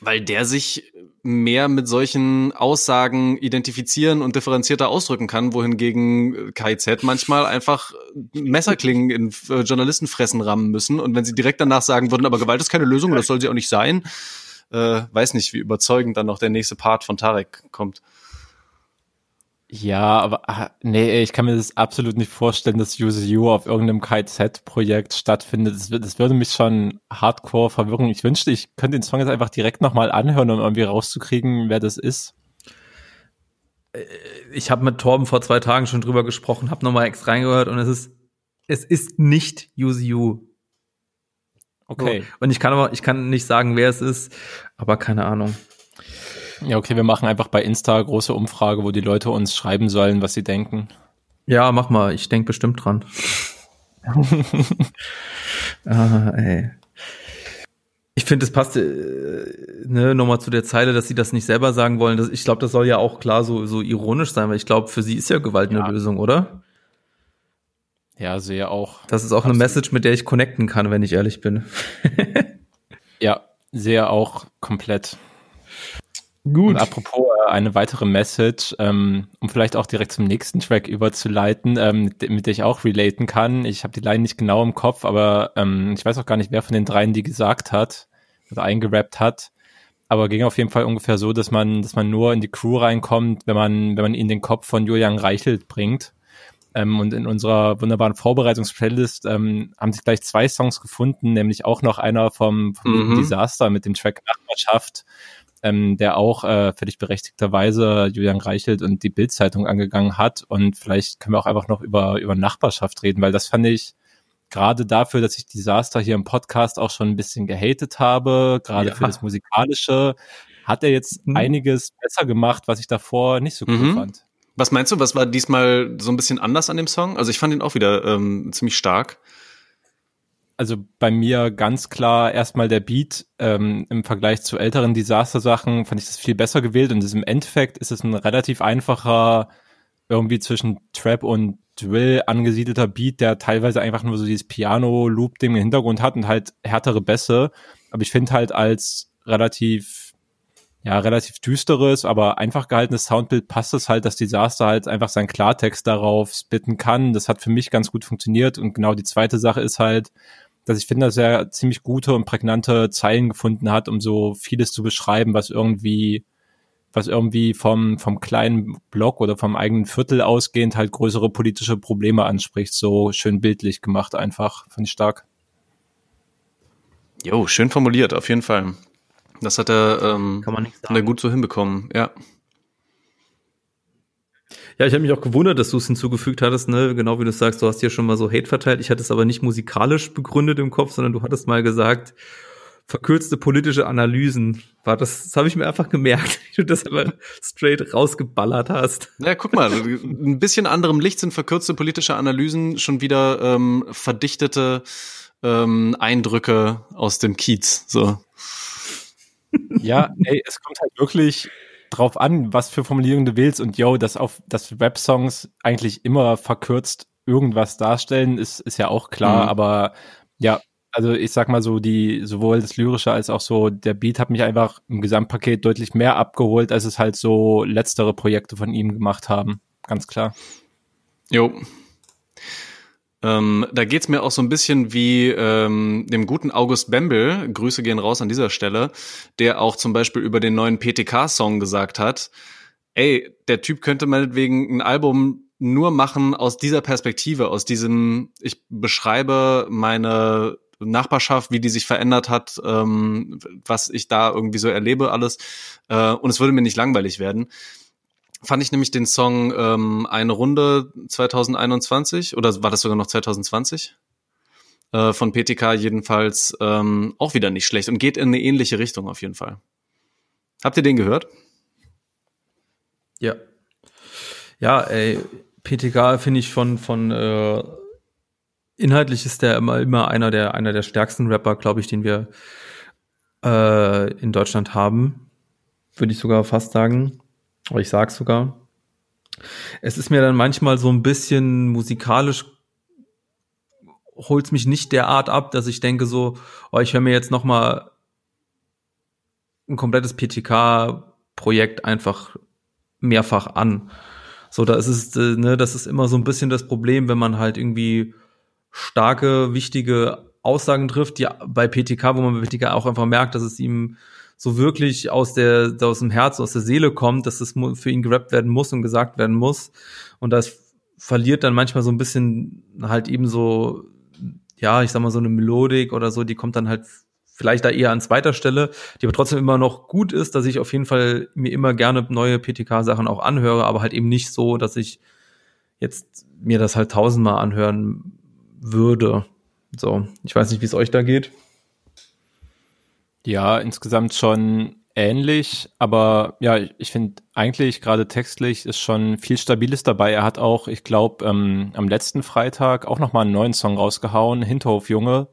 Weil der sich mehr mit solchen Aussagen identifizieren und differenzierter ausdrücken kann, wohingegen KIZ manchmal einfach Messerklingen in äh, Journalistenfressen rammen müssen. Und wenn sie direkt danach sagen würden, aber Gewalt ist keine Lösung, das soll sie auch nicht sein, äh, weiß nicht, wie überzeugend dann noch der nächste Part von Tarek kommt. Ja, aber ah, nee, ich kann mir das absolut nicht vorstellen, dass Use You auf irgendeinem KZ-Projekt stattfindet. Das, das, würde mich schon hardcore verwirren. Ich wünschte, ich könnte den Song jetzt einfach direkt nochmal anhören, um irgendwie rauszukriegen, wer das ist. Äh, ich habe mit Torben vor zwei Tagen schon drüber gesprochen, habe nochmal extra reingehört und es ist es ist nicht Use You. Okay. So. Und ich kann aber, ich kann nicht sagen, wer es ist, aber keine Ahnung. Ja, okay, wir machen einfach bei Insta große Umfrage, wo die Leute uns schreiben sollen, was sie denken. Ja, mach mal. Ich denke bestimmt dran. *laughs* ah, ey. Ich finde, es passt äh, ne, nochmal zu der Zeile, dass sie das nicht selber sagen wollen. Das, ich glaube, das soll ja auch klar so, so ironisch sein, weil ich glaube, für sie ist ja Gewalt ja. eine Lösung, oder? Ja, sehe auch. Das ist auch Absolut. eine Message, mit der ich connecten kann, wenn ich ehrlich bin. *laughs* ja, sehe auch komplett. Gut. Und apropos äh, eine weitere Message, ähm, um vielleicht auch direkt zum nächsten Track überzuleiten, ähm, mit, der ich auch relaten kann. Ich habe die Line nicht genau im Kopf, aber ähm, ich weiß auch gar nicht, wer von den dreien die gesagt hat oder eingerappt hat. Aber ging auf jeden Fall ungefähr so, dass man, dass man nur in die Crew reinkommt, wenn man, wenn man in den Kopf von Julian Reichelt bringt. Ähm, und in unserer wunderbaren Vorbereitungsplaylist ähm, haben sich gleich zwei Songs gefunden, nämlich auch noch einer vom, vom mhm. Desaster mit dem Track Nachbarschaft, ähm, der auch äh, völlig berechtigterweise Julian Reichelt und die Bildzeitung angegangen hat. Und vielleicht können wir auch einfach noch über, über Nachbarschaft reden, weil das fand ich gerade dafür, dass ich Desaster hier im Podcast auch schon ein bisschen gehatet habe, gerade ja. für das Musikalische, hat er jetzt mhm. einiges besser gemacht, was ich davor nicht so cool mhm. fand. Was meinst du, was war diesmal so ein bisschen anders an dem Song? Also ich fand ihn auch wieder ähm, ziemlich stark. Also bei mir ganz klar erstmal der Beat ähm, im Vergleich zu älteren Disaster-Sachen fand ich das viel besser gewählt und im Endeffekt ist es ein relativ einfacher irgendwie zwischen Trap und Drill angesiedelter Beat, der teilweise einfach nur so dieses Piano-Loop-Ding im Hintergrund hat und halt härtere Bässe. Aber ich finde halt als relativ ja, relativ düsteres, aber einfach gehaltenes Soundbild passt es halt, dass Disaster halt einfach seinen Klartext darauf spitten kann. Das hat für mich ganz gut funktioniert. Und genau die zweite Sache ist halt, dass ich finde, dass er ziemlich gute und prägnante Zeilen gefunden hat, um so vieles zu beschreiben, was irgendwie, was irgendwie vom, vom kleinen Block oder vom eigenen Viertel ausgehend halt größere politische Probleme anspricht. So schön bildlich gemacht einfach. Fand ich stark. Jo, schön formuliert, auf jeden Fall. Das hat er, ähm, Kann man nicht sagen. Hat er gut so hinbekommen, ja. Ja, ich habe mich auch gewundert, dass du es hinzugefügt hattest, ne? Genau wie du sagst, du hast hier schon mal so Hate verteilt. Ich hatte es aber nicht musikalisch begründet im Kopf, sondern du hattest mal gesagt, verkürzte politische Analysen war das, das habe ich mir einfach gemerkt, *laughs* wie du das aber straight rausgeballert hast. Ja, guck mal, ein bisschen anderem Licht sind verkürzte politische Analysen schon wieder ähm, verdichtete ähm, Eindrücke aus dem Kiez. So. Ja, ey, es kommt halt wirklich drauf an, was für Formulierungen du willst und yo, dass auf dass Rap-Songs eigentlich immer verkürzt irgendwas darstellen, ist, ist ja auch klar, mhm. aber ja, also ich sag mal so, die, sowohl das Lyrische als auch so der Beat hat mich einfach im Gesamtpaket deutlich mehr abgeholt, als es halt so letztere Projekte von ihm gemacht haben. Ganz klar. Jo, ähm, da geht's mir auch so ein bisschen wie ähm, dem guten August Bembel, Grüße gehen raus an dieser Stelle, der auch zum Beispiel über den neuen PTK-Song gesagt hat, ey, der Typ könnte meinetwegen ein Album nur machen aus dieser Perspektive, aus diesem, ich beschreibe meine Nachbarschaft, wie die sich verändert hat, ähm, was ich da irgendwie so erlebe, alles. Äh, und es würde mir nicht langweilig werden fand ich nämlich den Song ähm, Eine Runde 2021 oder war das sogar noch 2020? Äh, von PTK jedenfalls ähm, auch wieder nicht schlecht und geht in eine ähnliche Richtung auf jeden Fall. Habt ihr den gehört? Ja. Ja, ey, PTK finde ich von, von äh, inhaltlich ist der immer, immer einer der, einer der stärksten Rapper, glaube ich, den wir äh, in Deutschland haben. Würde ich sogar fast sagen. Ich sag's sogar. Es ist mir dann manchmal so ein bisschen musikalisch holt's mich nicht derart ab, dass ich denke so, oh, ich höre mir jetzt noch mal ein komplettes PTK-Projekt einfach mehrfach an. So, da ist es, äh, ne, das ist immer so ein bisschen das Problem, wenn man halt irgendwie starke, wichtige Aussagen trifft, die bei PTK, wo man bei PTK auch einfach merkt, dass es ihm so wirklich aus der aus dem Herz, aus der Seele kommt, dass es für ihn gerappt werden muss und gesagt werden muss. Und das verliert dann manchmal so ein bisschen halt eben so, ja, ich sag mal so eine Melodik oder so, die kommt dann halt vielleicht da eher an zweiter Stelle, die aber trotzdem immer noch gut ist, dass ich auf jeden Fall mir immer gerne neue PTK-Sachen auch anhöre, aber halt eben nicht so, dass ich jetzt mir das halt tausendmal anhören würde. So, ich weiß nicht, wie es euch da geht. Ja, insgesamt schon ähnlich, aber ja, ich finde eigentlich gerade textlich ist schon viel Stabiles dabei. Er hat auch, ich glaube, ähm, am letzten Freitag auch nochmal einen neuen Song rausgehauen, Hinterhofjunge,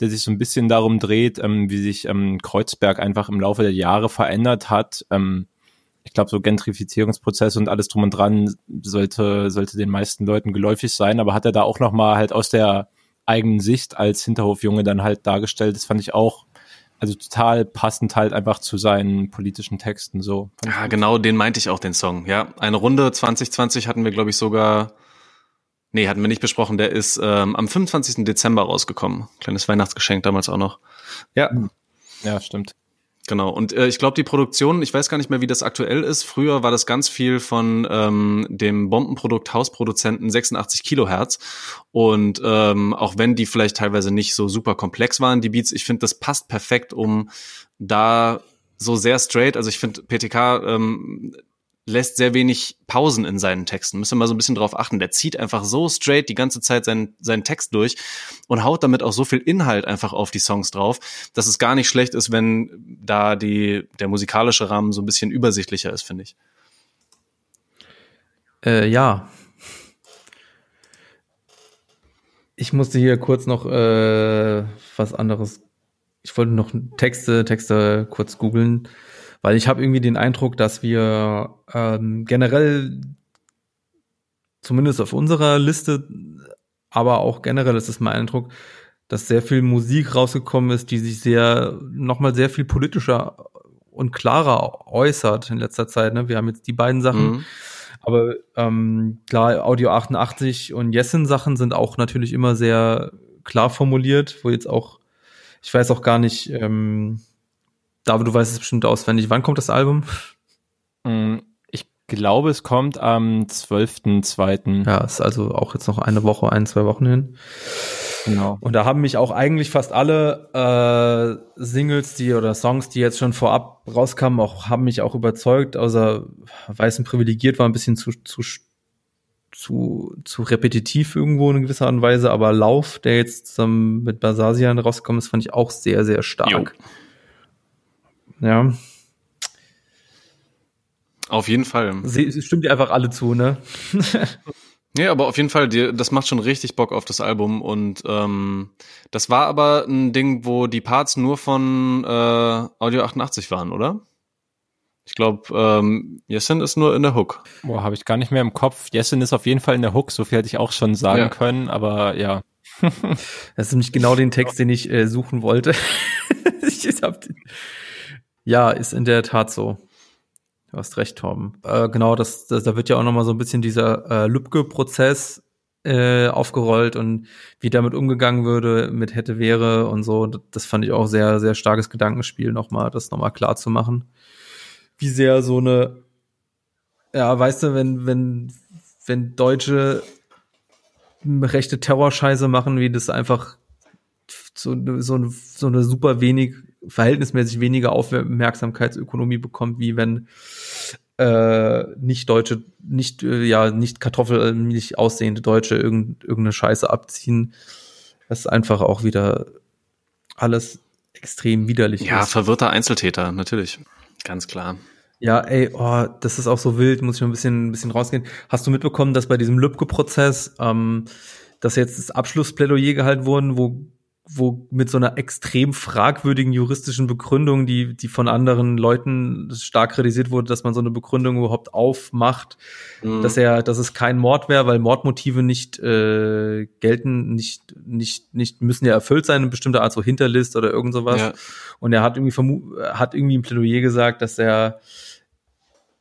der sich so ein bisschen darum dreht, ähm, wie sich ähm, Kreuzberg einfach im Laufe der Jahre verändert hat. Ähm, ich glaube, so Gentrifizierungsprozesse und alles drum und dran sollte, sollte den meisten Leuten geläufig sein, aber hat er da auch nochmal halt aus der eigenen Sicht als Hinterhofjunge dann halt dargestellt. Das fand ich auch also total passend halt einfach zu seinen politischen Texten so. Ja, genau, den meinte ich auch, den Song. Ja, eine Runde 2020 hatten wir, glaube ich, sogar, nee, hatten wir nicht besprochen. Der ist ähm, am 25. Dezember rausgekommen. Kleines Weihnachtsgeschenk damals auch noch. Ja. Ja, stimmt. Genau. Und äh, ich glaube, die Produktion, ich weiß gar nicht mehr, wie das aktuell ist. Früher war das ganz viel von ähm, dem Bombenprodukt Hausproduzenten 86 Kilohertz. Und ähm, auch wenn die vielleicht teilweise nicht so super komplex waren, die Beats, ich finde, das passt perfekt, um da so sehr straight, also ich finde, PTK ähm, lässt sehr wenig Pausen in seinen Texten. Müssen wir mal so ein bisschen drauf achten. Der zieht einfach so straight die ganze Zeit seinen, seinen Text durch und haut damit auch so viel Inhalt einfach auf die Songs drauf, dass es gar nicht schlecht ist, wenn da die, der musikalische Rahmen so ein bisschen übersichtlicher ist, finde ich. Äh, ja. Ich musste hier kurz noch äh, was anderes. Ich wollte noch Texte, Texte kurz googeln. Weil ich habe irgendwie den Eindruck, dass wir ähm, generell, zumindest auf unserer Liste, aber auch generell ist es mein Eindruck, dass sehr viel Musik rausgekommen ist, die sich sehr, nochmal sehr viel politischer und klarer äußert in letzter Zeit. Ne? Wir haben jetzt die beiden Sachen. Mhm. Aber ähm, klar, Audio 88 und Jessen Sachen sind auch natürlich immer sehr klar formuliert, wo jetzt auch, ich weiß auch gar nicht, ähm, David, du weißt es bestimmt auswendig. Wann kommt das Album? Mm, ich glaube, es kommt am 12.2. Ja, ist also auch jetzt noch eine Woche, ein, zwei Wochen hin. Genau. Und da haben mich auch eigentlich fast alle äh, Singles, die oder Songs, die jetzt schon vorab rauskamen, auch haben mich auch überzeugt. Außer Weißen privilegiert war ein bisschen zu, zu zu, zu repetitiv irgendwo in gewisser Art und Weise, aber Lauf, der jetzt zusammen mit Basasian rausgekommen ist, fand ich auch sehr, sehr stark. Jo. Ja. Auf jeden Fall. Sie, stimmt dir einfach alle zu, ne? *laughs* Ja, aber auf jeden Fall, die, das macht schon richtig Bock auf das Album und ähm, das war aber ein Ding, wo die Parts nur von äh, Audio 88 waren, oder? Ich glaube, ähm, Jessin ist nur in der Hook. Boah, habe ich gar nicht mehr im Kopf. Jessin ist auf jeden Fall in der Hook, so viel hätte ich auch schon sagen ja. können, aber ja. *laughs* das ist nämlich genau den Text, den ich äh, suchen wollte. *laughs* ich hab den ja, ist in der Tat so. Du hast recht, Torben. Äh, genau, das, das, da wird ja auch noch mal so ein bisschen dieser äh, Lübcke-Prozess äh, aufgerollt und wie damit umgegangen würde mit hätte wäre und so. Das fand ich auch sehr, sehr starkes Gedankenspiel, nochmal, das nochmal klar zu machen. Wie sehr so eine, ja, weißt du, wenn, wenn, wenn Deutsche rechte Terrorscheiße machen, wie das einfach so, so, so eine super wenig verhältnismäßig weniger Aufmerksamkeitsökonomie bekommt, wie wenn äh, nicht deutsche, nicht, äh, ja, nicht kartoffelmilch aussehende Deutsche irgend, irgendeine Scheiße abziehen. Das ist einfach auch wieder alles extrem widerlich ja, ist. verwirrter Einzeltäter, natürlich. Ganz klar. Ja, ey, oh, das ist auch so wild, muss ich mal ein bisschen, ein bisschen rausgehen. Hast du mitbekommen, dass bei diesem Lübcke-Prozess, ähm, dass jetzt das Abschlussplädoyer gehalten wurden, wo wo mit so einer extrem fragwürdigen juristischen Begründung, die, die von anderen Leuten stark kritisiert wurde, dass man so eine Begründung überhaupt aufmacht, mhm. dass er, dass es kein Mord wäre, weil Mordmotive nicht äh, gelten, nicht, nicht, nicht müssen ja erfüllt sein, in bestimmter Art so Hinterlist oder irgend sowas. Ja. Und er hat irgendwie vermu hat irgendwie im Plädoyer gesagt, dass er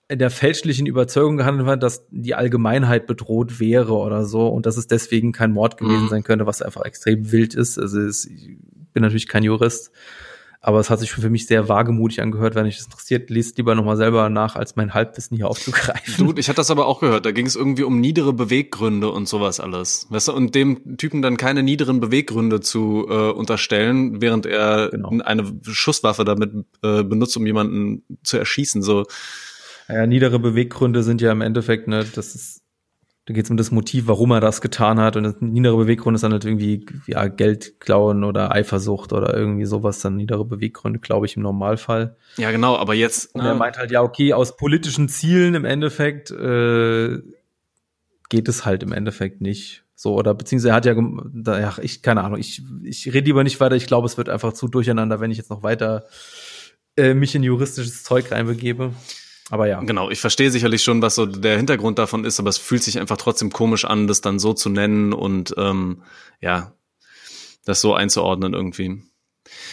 in der fälschlichen Überzeugung gehandelt hat, dass die Allgemeinheit bedroht wäre oder so und dass es deswegen kein Mord gewesen mhm. sein könnte, was einfach extrem wild ist. Also es, ich bin natürlich kein Jurist, aber es hat sich für mich sehr wagemutig angehört. Wenn euch das interessiert, lest lieber nochmal selber nach, als mein Halbwissen hier aufzugreifen. Du, ich hatte das aber auch gehört. Da ging es irgendwie um niedere Beweggründe und sowas alles. Weißt du, und dem Typen dann keine niederen Beweggründe zu äh, unterstellen, während er genau. eine Schusswaffe damit äh, benutzt, um jemanden zu erschießen. So ja, niedere Beweggründe sind ja im Endeffekt, ne, das ist da geht es um das Motiv, warum er das getan hat. Und das niedere Beweggrund ist dann halt irgendwie ja, Geld klauen oder Eifersucht oder irgendwie sowas, dann niedere Beweggründe, glaube ich, im Normalfall. Ja, genau, aber jetzt. Und er meint halt, ja, okay, aus politischen Zielen im Endeffekt äh, geht es halt im Endeffekt nicht. So, oder beziehungsweise er hat ja, ja ich, keine Ahnung, ich, ich rede lieber nicht weiter, ich glaube, es wird einfach zu durcheinander, wenn ich jetzt noch weiter äh, mich in juristisches Zeug reinbegebe. Aber ja. Genau, ich verstehe sicherlich schon, was so der Hintergrund davon ist, aber es fühlt sich einfach trotzdem komisch an, das dann so zu nennen und ähm, ja, das so einzuordnen irgendwie.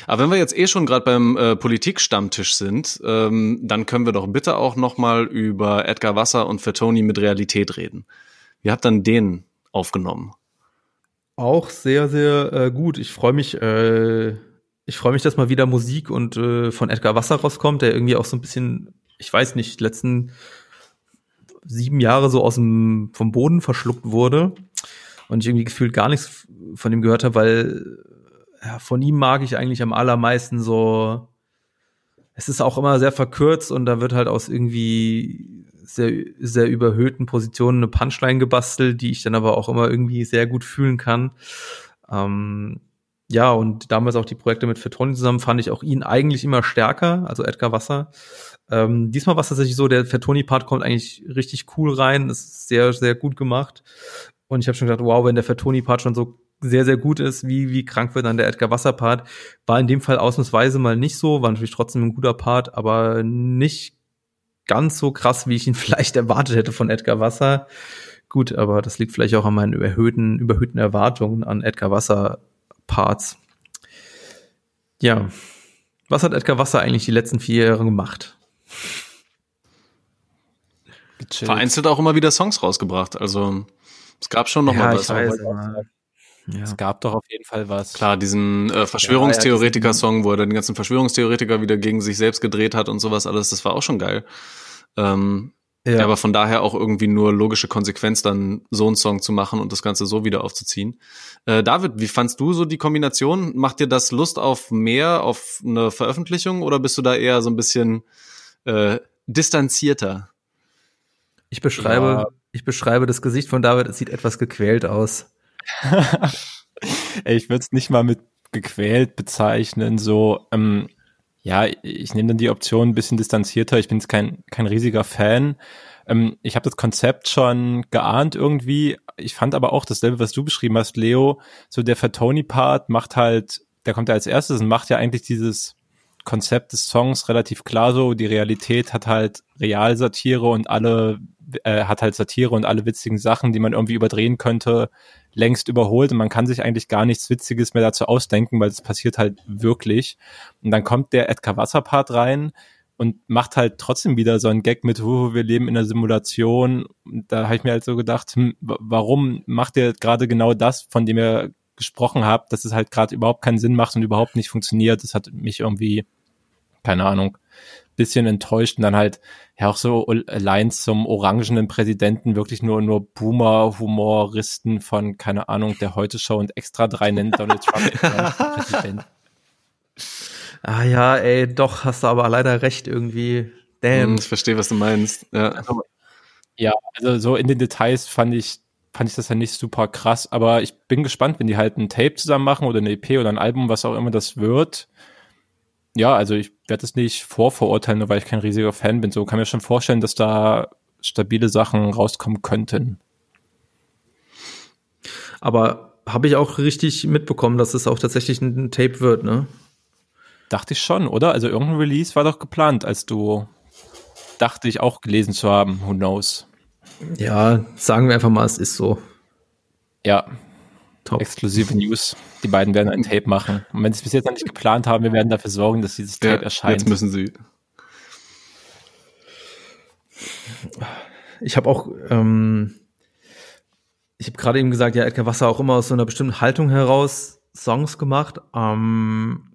Aber wenn wir jetzt eh schon gerade beim äh, Politikstammtisch sind, ähm, dann können wir doch bitte auch noch mal über Edgar Wasser und Fettoni mit Realität reden. Wie habt dann den aufgenommen? Auch sehr, sehr äh, gut. Ich freue mich, äh, ich freue mich, dass mal wieder Musik und äh, von Edgar Wasser rauskommt, der irgendwie auch so ein bisschen ich weiß nicht, letzten sieben Jahre so aus dem, vom Boden verschluckt wurde und ich irgendwie gefühlt gar nichts von ihm gehört habe, weil ja, von ihm mag ich eigentlich am allermeisten so, es ist auch immer sehr verkürzt und da wird halt aus irgendwie sehr, sehr überhöhten Positionen eine Punchline gebastelt, die ich dann aber auch immer irgendwie sehr gut fühlen kann. Ähm, ja, und damals auch die Projekte mit Fetroni zusammen fand ich auch ihn eigentlich immer stärker, also Edgar Wasser. Ähm, diesmal war es tatsächlich so, der Fettoni-Part kommt eigentlich richtig cool rein, ist sehr, sehr gut gemacht. Und ich habe schon gedacht, wow, wenn der Fettoni-Part schon so sehr, sehr gut ist, wie, wie krank wird dann der Edgar Wasser-Part. War in dem Fall ausnahmsweise mal nicht so, war natürlich trotzdem ein guter Part, aber nicht ganz so krass, wie ich ihn *laughs* vielleicht erwartet hätte von Edgar Wasser. Gut, aber das liegt vielleicht auch an meinen überhöhten, überhöhten Erwartungen an Edgar Wasser Parts. Ja. Was hat Edgar Wasser eigentlich die letzten vier Jahre gemacht? Gechillt. Vereinzelt auch immer wieder Songs rausgebracht. Also es gab schon noch ja, mal was. Weiß, ja. Es gab doch auf jeden Fall was. Klar, diesen äh, Verschwörungstheoretiker-Song, wo er den ganzen Verschwörungstheoretiker wieder gegen sich selbst gedreht hat und sowas alles, das war auch schon geil. Ähm, ja. Aber von daher auch irgendwie nur logische Konsequenz, dann so einen Song zu machen und das Ganze so wieder aufzuziehen. Äh, David, wie fandst du so die Kombination? Macht dir das Lust auf mehr, auf eine Veröffentlichung oder bist du da eher so ein bisschen äh, distanzierter. Ich beschreibe, ja. ich beschreibe das Gesicht von David, es sieht etwas gequält aus. *laughs* ich würde es nicht mal mit gequält bezeichnen, so, ähm, ja, ich nehme dann die Option ein bisschen distanzierter. Ich bin jetzt kein, kein riesiger Fan. Ähm, ich habe das Konzept schon geahnt irgendwie. Ich fand aber auch dasselbe, was du beschrieben hast, Leo. So der Fatoni-Part macht halt, der kommt ja als erstes und macht ja eigentlich dieses Konzept des Songs relativ klar so. Die Realität hat halt Realsatire und alle, äh, hat halt Satire und alle witzigen Sachen, die man irgendwie überdrehen könnte, längst überholt und man kann sich eigentlich gar nichts Witziges mehr dazu ausdenken, weil es passiert halt wirklich. Und dann kommt der Edgar Wasser Part rein und macht halt trotzdem wieder so einen Gag mit, wir leben in einer Simulation. Und da habe ich mir halt so gedacht, hm, warum macht ihr gerade genau das, von dem ihr gesprochen habt, dass es halt gerade überhaupt keinen Sinn macht und überhaupt nicht funktioniert. Das hat mich irgendwie keine Ahnung, bisschen enttäuscht und dann halt ja auch so Lines zum orangenen Präsidenten wirklich nur nur Boomer Humoristen von keine Ahnung der Heute Show und Extra drei nennt Donald Trump *laughs* Präsident. Ah ja, ey, doch hast du aber leider recht irgendwie. Damn. Hm, ich verstehe, was du meinst. Ja. Also, ja, also so in den Details fand ich fand ich das ja nicht super krass, aber ich bin gespannt, wenn die halt ein Tape zusammen machen oder eine EP oder ein Album, was auch immer das wird ja, also ich werde es nicht vorverurteilen, nur weil ich kein riesiger Fan bin. So kann mir schon vorstellen, dass da stabile Sachen rauskommen könnten. Aber habe ich auch richtig mitbekommen, dass es auch tatsächlich ein Tape wird, ne? Dachte ich schon, oder? Also irgendein Release war doch geplant, als du dachte ich auch gelesen zu haben. Who knows? Ja, sagen wir einfach mal, es ist so. Ja, Top. Exklusive News. Die beiden werden ein Tape machen. Und wenn sie es bis jetzt noch nicht geplant haben, wir werden dafür sorgen, dass dieses Tape ja, erscheint. Jetzt müssen sie. Ich habe auch, ähm, ich habe gerade eben gesagt, ja, Edgar Wasser auch immer aus so einer bestimmten Haltung heraus Songs gemacht. Ähm,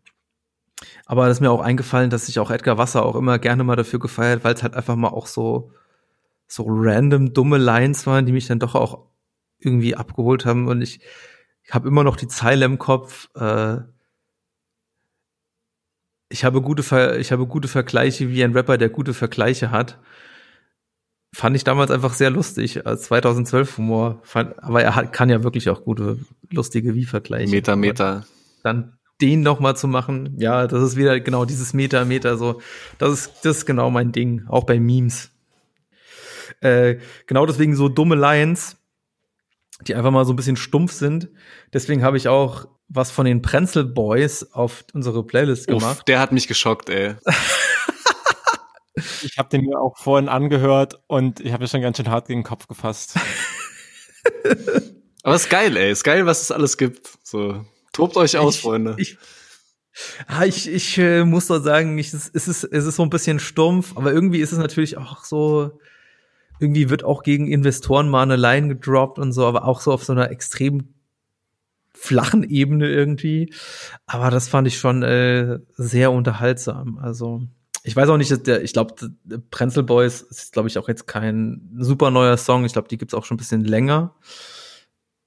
aber das ist mir auch eingefallen, dass sich auch Edgar Wasser auch immer gerne mal dafür gefeiert, weil es halt einfach mal auch so so random dumme Lines waren, die mich dann doch auch irgendwie abgeholt haben und ich ich habe immer noch die Zeile im Kopf. Äh, ich habe gute Ver ich habe gute Vergleiche wie ein Rapper, der gute Vergleiche hat. fand ich damals einfach sehr lustig als 2012 Humor. Fand, aber er hat, kann ja wirklich auch gute, lustige Wie-Vergleiche. Meter, Meter. Dann den noch mal zu machen, ja, das ist wieder genau dieses Meter, Meter so. Das ist, das ist genau mein Ding, auch bei Memes. Äh, genau deswegen so dumme Lines, die einfach mal so ein bisschen stumpf sind. Deswegen habe ich auch was von den Prenzel Boys auf unsere Playlist gemacht. Uff, der hat mich geschockt, ey. *laughs* ich habe den mir auch vorhin angehört und ich habe mir schon ganz schön hart gegen den Kopf gefasst. *laughs* Aber ist geil, ey. Ist geil, was es alles gibt. So, tobt euch aus, ich, Freunde. Ich, ah, ich, ich äh, muss doch sagen, ich, es, ist, es ist so ein bisschen stumpf, aber irgendwie ist es natürlich auch so, irgendwie wird auch gegen Investoren mal eine Line gedroppt und so, aber auch so auf so einer extrem flachen Ebene irgendwie. Aber das fand ich schon äh, sehr unterhaltsam. Also ich weiß auch nicht, dass der, ich glaube, Prenzel Boys ist, glaube ich, auch jetzt kein super neuer Song. Ich glaube, die gibt's auch schon ein bisschen länger.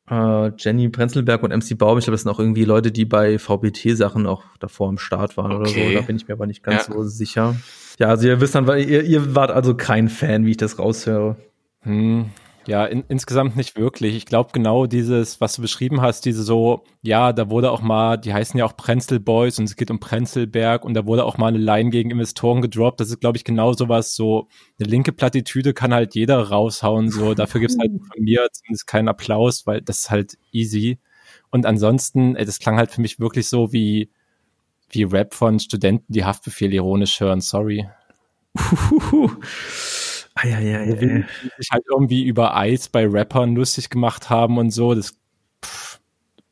Äh, Jenny Prenzelberg und MC Baum, ich glaube, das sind auch irgendwie Leute, die bei VBT-Sachen auch davor am Start waren okay. oder so. Da bin ich mir aber nicht ganz ja. so sicher. Ja, also ihr wisst dann, ihr, ihr wart also kein Fan, wie ich das raushöre. Hm, ja, in, insgesamt nicht wirklich. Ich glaube genau dieses, was du beschrieben hast, diese so, ja, da wurde auch mal, die heißen ja auch Prenzel Boys und es geht um Prenzelberg und da wurde auch mal eine Line gegen Investoren gedroppt. Das ist, glaube ich, genau sowas, so eine linke Plattitüde kann halt jeder raushauen. So, dafür gibt's halt von mir zumindest keinen Applaus, weil das ist halt easy. Und ansonsten, ey, das klang halt für mich wirklich so wie, wie Rap von Studenten, die Haftbefehl ironisch hören, sorry. Ah, ja, ja, ja. Die sich halt irgendwie über Eis bei Rappern lustig gemacht haben und so. Das pff,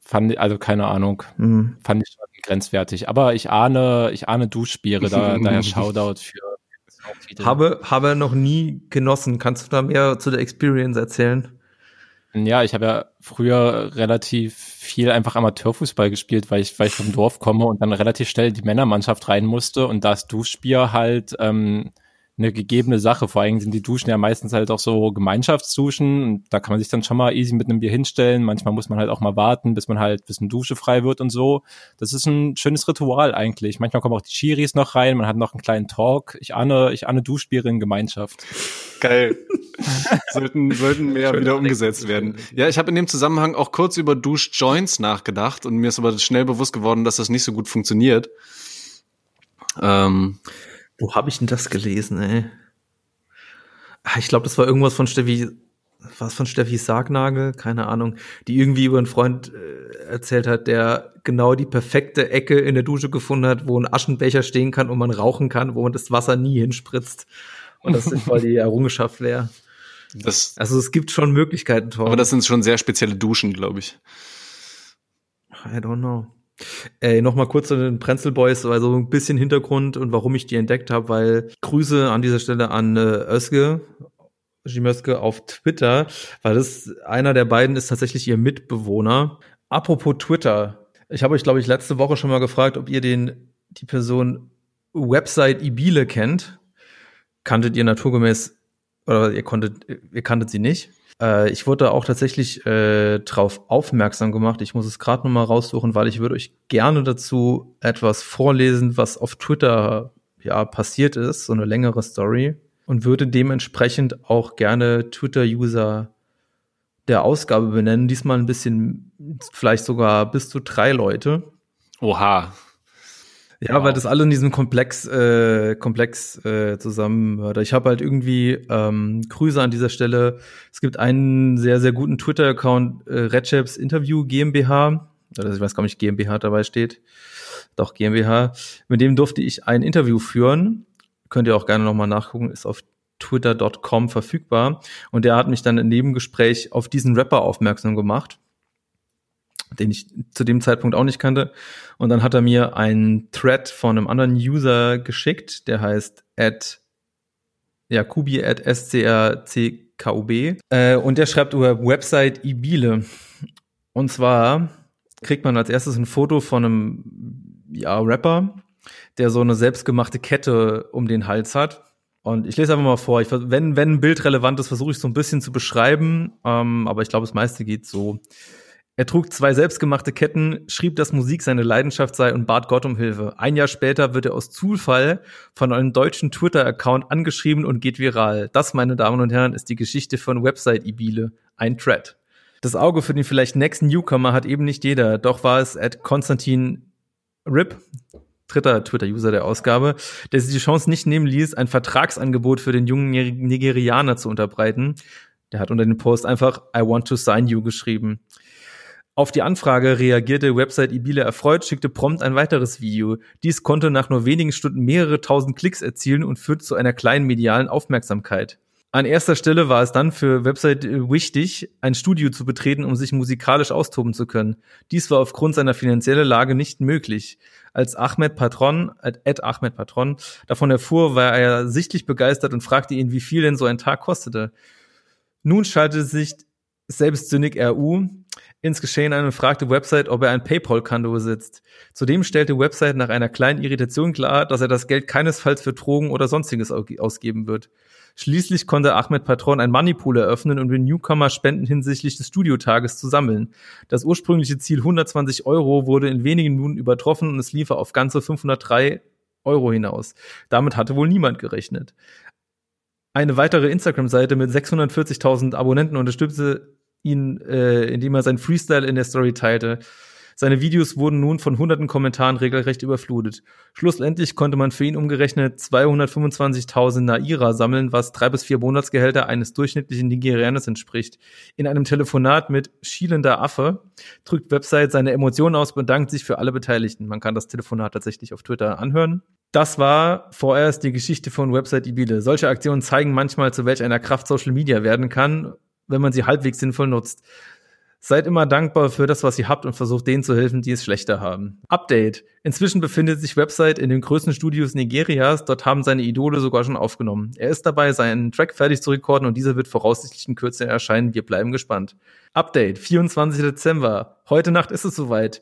fand ich, also keine Ahnung, mhm. fand ich schon grenzwertig. Aber ich ahne, ich ahne Duschbiere, da, *laughs* daher Shoutout für. Habe, habe noch nie genossen. Kannst du da mehr zu der Experience erzählen? Ja, ich habe ja früher relativ viel einfach Amateurfußball gespielt, weil ich, weil ich vom Dorf komme und dann relativ schnell die Männermannschaft rein musste. Und das Duschbier halt ähm, eine gegebene Sache. Vor allem sind die Duschen ja meistens halt auch so Gemeinschaftsduschen. Und da kann man sich dann schon mal easy mit einem Bier hinstellen. Manchmal muss man halt auch mal warten, bis man halt bis eine Dusche frei wird und so. Das ist ein schönes Ritual eigentlich. Manchmal kommen auch die Chiris noch rein. Man hat noch einen kleinen Talk. Ich ahne, ich ahne Duschbiere in Gemeinschaft. Geil. *laughs* sollten, sollten mehr Schön wieder umgesetzt werden. Ja, ich habe in dem Zusammenhang auch kurz über Duschjoints nachgedacht und mir ist aber schnell bewusst geworden, dass das nicht so gut funktioniert. Ähm, wo habe ich denn das gelesen, ey? Ah, ich glaube, das war irgendwas von Steffi, was von Steffi Sargnagel, keine Ahnung, die irgendwie über einen Freund äh, erzählt hat, der genau die perfekte Ecke in der Dusche gefunden hat, wo ein Aschenbecher stehen kann und man rauchen kann, wo man das Wasser nie hinspritzt. Und das ist voll die Errungenschaft wäre. Das, also es gibt schon Möglichkeiten, Tom. Aber das sind schon sehr spezielle Duschen, glaube ich. I don't know. Ey, noch mal kurz zu den Prenzel Boys, also ein bisschen Hintergrund und warum ich die entdeckt habe, weil Grüße an dieser Stelle an äh, Özge, Jimöske auf Twitter, weil das einer der beiden ist tatsächlich ihr Mitbewohner. Apropos Twitter, ich habe euch glaube ich letzte Woche schon mal gefragt, ob ihr den die Person Website Ibile kennt. Kanntet ihr naturgemäß oder ihr konntet ihr kanntet sie nicht? Äh, ich wurde auch tatsächlich äh, darauf aufmerksam gemacht. Ich muss es gerade noch mal raussuchen, weil ich würde euch gerne dazu etwas vorlesen, was auf Twitter ja passiert ist, so eine längere Story und würde dementsprechend auch gerne Twitter-User der Ausgabe benennen. Diesmal ein bisschen, vielleicht sogar bis zu drei Leute. Oha. Ja, wow. weil das alle in diesem Komplex, äh, Komplex äh, zusammenhört. Ich habe halt irgendwie ähm, Grüße an dieser Stelle. Es gibt einen sehr, sehr guten Twitter-Account, äh, Recheps Interview GmbH. Also ich weiß gar nicht, GmbH dabei steht. Doch, GmbH. Mit dem durfte ich ein Interview führen. Könnt ihr auch gerne nochmal nachgucken, ist auf twitter.com verfügbar. Und der hat mich dann im Nebengespräch auf diesen Rapper aufmerksam gemacht den ich zu dem Zeitpunkt auch nicht kannte. Und dann hat er mir einen Thread von einem anderen User geschickt, der heißt at Jakubi at scrckub. Äh, und der schreibt über Website Ibile. Und zwar kriegt man als erstes ein Foto von einem ja, Rapper, der so eine selbstgemachte Kette um den Hals hat. Und ich lese einfach mal vor. Ich, wenn, wenn ein Bild relevant ist, versuche ich so ein bisschen zu beschreiben. Ähm, aber ich glaube, das meiste geht so. Er trug zwei selbstgemachte Ketten, schrieb, dass Musik seine Leidenschaft sei und bat Gott um Hilfe. Ein Jahr später wird er aus Zufall von einem deutschen Twitter-Account angeschrieben und geht viral. Das, meine Damen und Herren, ist die Geschichte von Website Ibile, ein Thread. Das Auge für den vielleicht nächsten Newcomer hat eben nicht jeder, doch war es at Konstantin Rip, dritter Twitter-User der Ausgabe, der sich die Chance nicht nehmen ließ, ein Vertragsangebot für den jungen Nigerianer zu unterbreiten. Der hat unter dem Post einfach I want to sign you geschrieben. Auf die Anfrage reagierte Website Ibile erfreut, schickte prompt ein weiteres Video. Dies konnte nach nur wenigen Stunden mehrere tausend Klicks erzielen und führte zu einer kleinen medialen Aufmerksamkeit. An erster Stelle war es dann für Website wichtig, ein Studio zu betreten, um sich musikalisch austoben zu können. Dies war aufgrund seiner finanziellen Lage nicht möglich. Als Ahmed Patron, Ed Ahmed Patron, davon erfuhr, war er sichtlich begeistert und fragte ihn, wie viel denn so ein Tag kostete. Nun schaltete sich selbstsinnig RU ins Geschehen ein und fragte Website, ob er ein PayPal-Konto besitzt. Zudem stellte Website nach einer kleinen Irritation klar, dass er das Geld keinesfalls für Drogen oder sonstiges ausgeben wird. Schließlich konnte Ahmed Patron ein Moneypool eröffnen und den Newcomer Spenden hinsichtlich des Studiotages zu sammeln. Das ursprüngliche Ziel 120 Euro wurde in wenigen Minuten übertroffen und es lief auf ganze 503 Euro hinaus. Damit hatte wohl niemand gerechnet. Eine weitere Instagram-Seite mit 640.000 Abonnenten unterstützte ihn, äh, indem er sein Freestyle in der Story teilte. Seine Videos wurden nun von hunderten Kommentaren regelrecht überflutet. Schlussendlich konnte man für ihn umgerechnet 225.000 Naira sammeln, was drei bis vier Monatsgehälter eines durchschnittlichen Nigerianers entspricht. In einem Telefonat mit schielender Affe drückt Website seine Emotionen aus bedankt sich für alle Beteiligten. Man kann das Telefonat tatsächlich auf Twitter anhören. Das war vorerst die Geschichte von Website Ibile. Solche Aktionen zeigen manchmal, zu welch einer Kraft Social Media werden kann wenn man sie halbwegs sinnvoll nutzt. Seid immer dankbar für das, was ihr habt und versucht denen zu helfen, die es schlechter haben. Update. Inzwischen befindet sich Website in den größten Studios Nigerias. Dort haben seine Idole sogar schon aufgenommen. Er ist dabei, seinen Track fertig zu rekorden und dieser wird voraussichtlich in Kürze erscheinen. Wir bleiben gespannt. Update. 24. Dezember. Heute Nacht ist es soweit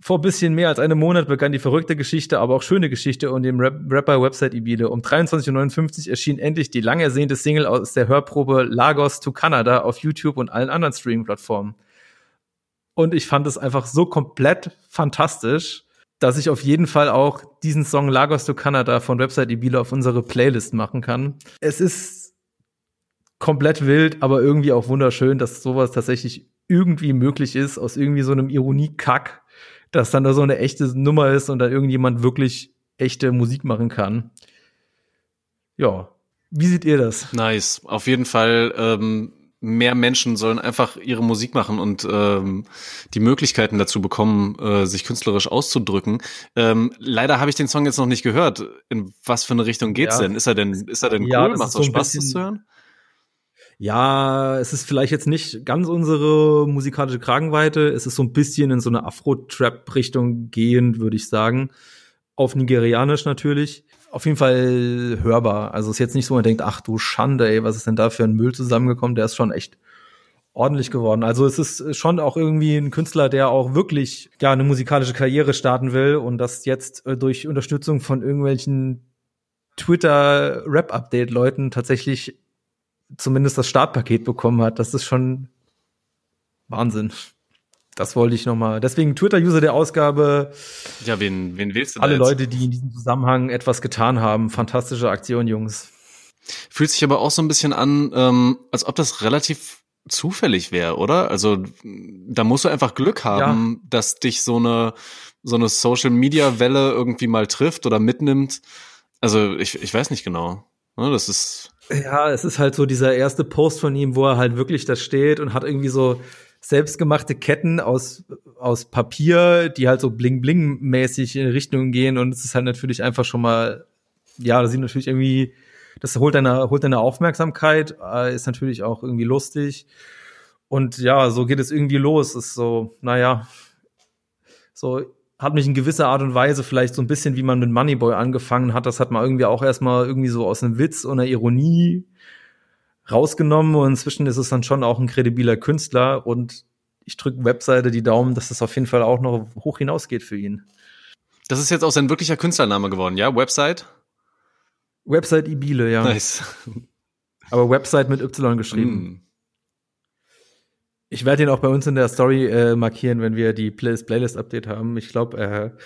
vor bisschen mehr als einem Monat begann die verrückte Geschichte, aber auch schöne Geschichte und dem Rap Rapper Website Ibile. Um 23.59 Uhr erschien endlich die lang ersehnte Single aus der Hörprobe Lagos to Canada auf YouTube und allen anderen Streaming-Plattformen. Und ich fand es einfach so komplett fantastisch, dass ich auf jeden Fall auch diesen Song Lagos to Canada von Website Ibile auf unsere Playlist machen kann. Es ist komplett wild, aber irgendwie auch wunderschön, dass sowas tatsächlich irgendwie möglich ist, aus irgendwie so einem Ironie-Kack dass dann da so eine echte Nummer ist und da irgendjemand wirklich echte Musik machen kann. Ja, wie seht ihr das? Nice, auf jeden Fall. Ähm, mehr Menschen sollen einfach ihre Musik machen und ähm, die Möglichkeiten dazu bekommen, äh, sich künstlerisch auszudrücken. Ähm, leider habe ich den Song jetzt noch nicht gehört. In was für eine Richtung geht's ja. denn? Ist er denn, ist er denn ja, cool? Macht es so Spaß, das zu hören? Ja, es ist vielleicht jetzt nicht ganz unsere musikalische Kragenweite. Es ist so ein bisschen in so eine Afro-Trap-Richtung gehend, würde ich sagen. Auf Nigerianisch natürlich. Auf jeden Fall hörbar. Also es ist jetzt nicht so, man denkt, ach du Schande, ey, was ist denn da für ein Müll zusammengekommen? Der ist schon echt ordentlich geworden. Also es ist schon auch irgendwie ein Künstler, der auch wirklich ja eine musikalische Karriere starten will und das jetzt äh, durch Unterstützung von irgendwelchen Twitter Rap Update Leuten tatsächlich zumindest das Startpaket bekommen hat. Das ist schon Wahnsinn. Das wollte ich nochmal. Deswegen Twitter-User der Ausgabe. Ja, wen, wen willst du Alle Leute, die in diesem Zusammenhang etwas getan haben. Fantastische Aktion, Jungs. Fühlt sich aber auch so ein bisschen an, ähm, als ob das relativ zufällig wäre, oder? Also da musst du einfach Glück haben, ja. dass dich so eine so eine Social Media Welle irgendwie mal trifft oder mitnimmt. Also ich, ich weiß nicht genau. Ne, das ist ja, es ist halt so dieser erste Post von ihm, wo er halt wirklich da steht und hat irgendwie so selbstgemachte Ketten aus, aus Papier, die halt so bling-bling-mäßig in Richtung gehen und es ist halt natürlich einfach schon mal, ja, das sieht natürlich irgendwie, das holt deine, holt deine Aufmerksamkeit, äh, ist natürlich auch irgendwie lustig. Und ja, so geht es irgendwie los, ist so, naja, so hat mich in gewisser Art und Weise vielleicht so ein bisschen, wie man mit Moneyboy angefangen hat, das hat man irgendwie auch erstmal irgendwie so aus einem Witz und einer Ironie rausgenommen und inzwischen ist es dann schon auch ein kredibiler Künstler und ich drücke Webseite die Daumen, dass das auf jeden Fall auch noch hoch hinausgeht für ihn. Das ist jetzt auch sein wirklicher Künstlername geworden, ja? Website? Website Ibile, ja. Nice. Aber Website mit Y geschrieben. Mm. Ich werde ihn auch bei uns in der Story äh, markieren, wenn wir die Play Playlist-Update haben. Ich glaube, er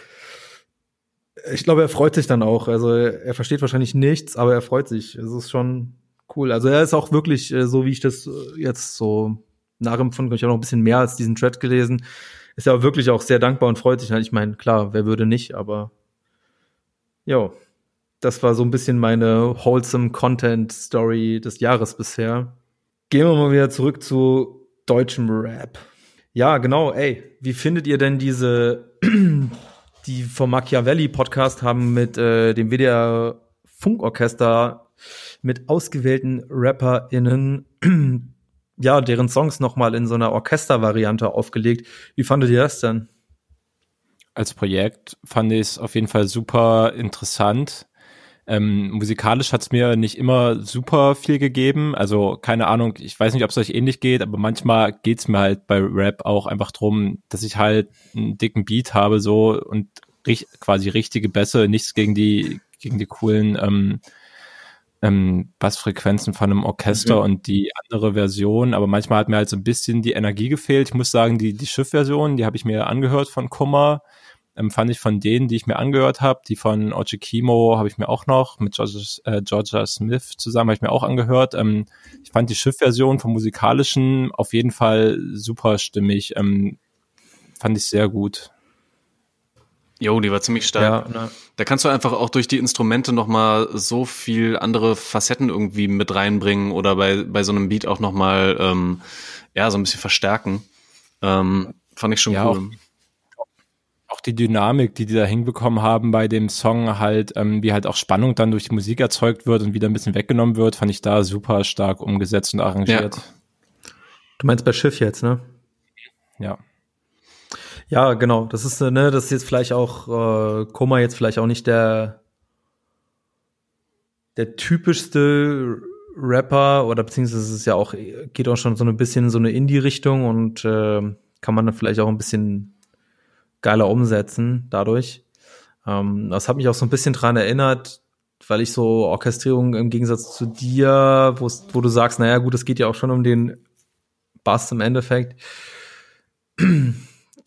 ich glaube, er freut sich dann auch. Also er versteht wahrscheinlich nichts, aber er freut sich. Es ist schon cool. Also er ist auch wirklich, äh, so wie ich das äh, jetzt so nachempfunden habe, ich habe noch ein bisschen mehr als diesen Thread gelesen, ist ja wirklich auch sehr dankbar und freut sich. Ich meine, klar, wer würde nicht, aber ja, das war so ein bisschen meine wholesome Content Story des Jahres bisher. Gehen wir mal wieder zurück zu deutschem Rap. Ja, genau, ey, wie findet ihr denn diese, *clears throat* die vom Machiavelli Podcast haben mit äh, dem WDR Funkorchester mit ausgewählten RapperInnen *clears throat* ja, deren Songs nochmal in so einer Orchestervariante aufgelegt. Wie fandet ihr das denn? Als Projekt fand ich es auf jeden Fall super interessant. Ähm, musikalisch hat es mir nicht immer super viel gegeben. Also keine Ahnung, ich weiß nicht, ob es euch ähnlich geht, aber manchmal geht es mir halt bei Rap auch einfach drum, dass ich halt einen dicken Beat habe so und ri quasi richtige Bässe, nichts gegen die gegen die coolen ähm, ähm, Bassfrequenzen von einem Orchester mhm. und die andere Version, aber manchmal hat mir halt so ein bisschen die Energie gefehlt. Ich muss sagen, die, die Schiff-Version, die habe ich mir angehört von Kummer, ähm, fand ich von denen, die ich mir angehört habe, die von Ochi Kimo habe ich mir auch noch, mit Georgia, äh, Georgia Smith zusammen habe ich mir auch angehört. Ähm, ich fand die Schiff-Version vom Musikalischen auf jeden Fall super stimmig, ähm, fand ich sehr gut. Jo, die war ziemlich stark. Ja, da kannst du einfach auch durch die Instrumente nochmal so viel andere Facetten irgendwie mit reinbringen oder bei, bei so einem Beat auch nochmal, ähm, ja, so ein bisschen verstärken. Ähm, fand ich schon ja, cool. Auch, die Dynamik, die die da hinbekommen haben bei dem Song halt, ähm, wie halt auch Spannung dann durch die Musik erzeugt wird und wieder ein bisschen weggenommen wird, fand ich da super stark umgesetzt und arrangiert. Ja. Du meinst bei Schiff jetzt, ne? Ja. Ja, genau. Das ist, ne, das ist jetzt vielleicht auch, äh, Koma jetzt vielleicht auch nicht der, der typischste Rapper oder beziehungsweise es ist ja auch, geht auch schon so ein bisschen in so eine Indie-Richtung und äh, kann man dann vielleicht auch ein bisschen geiler umsetzen dadurch. Ähm, das hat mich auch so ein bisschen dran erinnert, weil ich so Orchestrierung im Gegensatz zu dir, wo du sagst, naja gut, es geht ja auch schon um den Bass im Endeffekt *clears throat*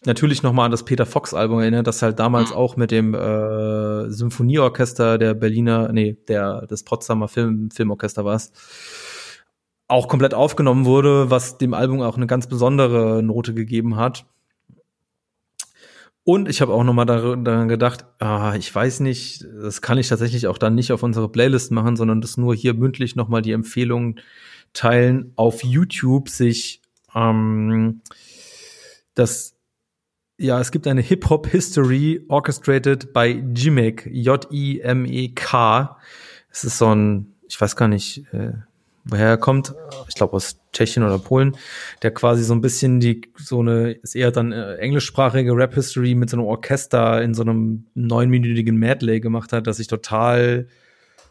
natürlich nochmal an das Peter Fox-Album erinnert, das halt damals mhm. auch mit dem äh, Symphonieorchester der Berliner, nee, der des Potsdamer Film, Filmorchester war es, auch komplett aufgenommen wurde, was dem Album auch eine ganz besondere Note gegeben hat. Und ich habe auch nochmal daran gedacht, ah, ich weiß nicht, das kann ich tatsächlich auch dann nicht auf unsere Playlist machen, sondern das nur hier mündlich nochmal die Empfehlung teilen, auf YouTube sich ähm, das ja, es gibt eine Hip-Hop History orchestrated by Jimek, J-I-M-E-K. Es ist so ein, ich weiß gar nicht, äh, woher er kommt. Ich glaube aus Tschechien oder Polen, der quasi so ein bisschen die, so eine, ist eher dann äh, englischsprachige Rap-History mit so einem Orchester in so einem neunminütigen Medley gemacht hat, das ich total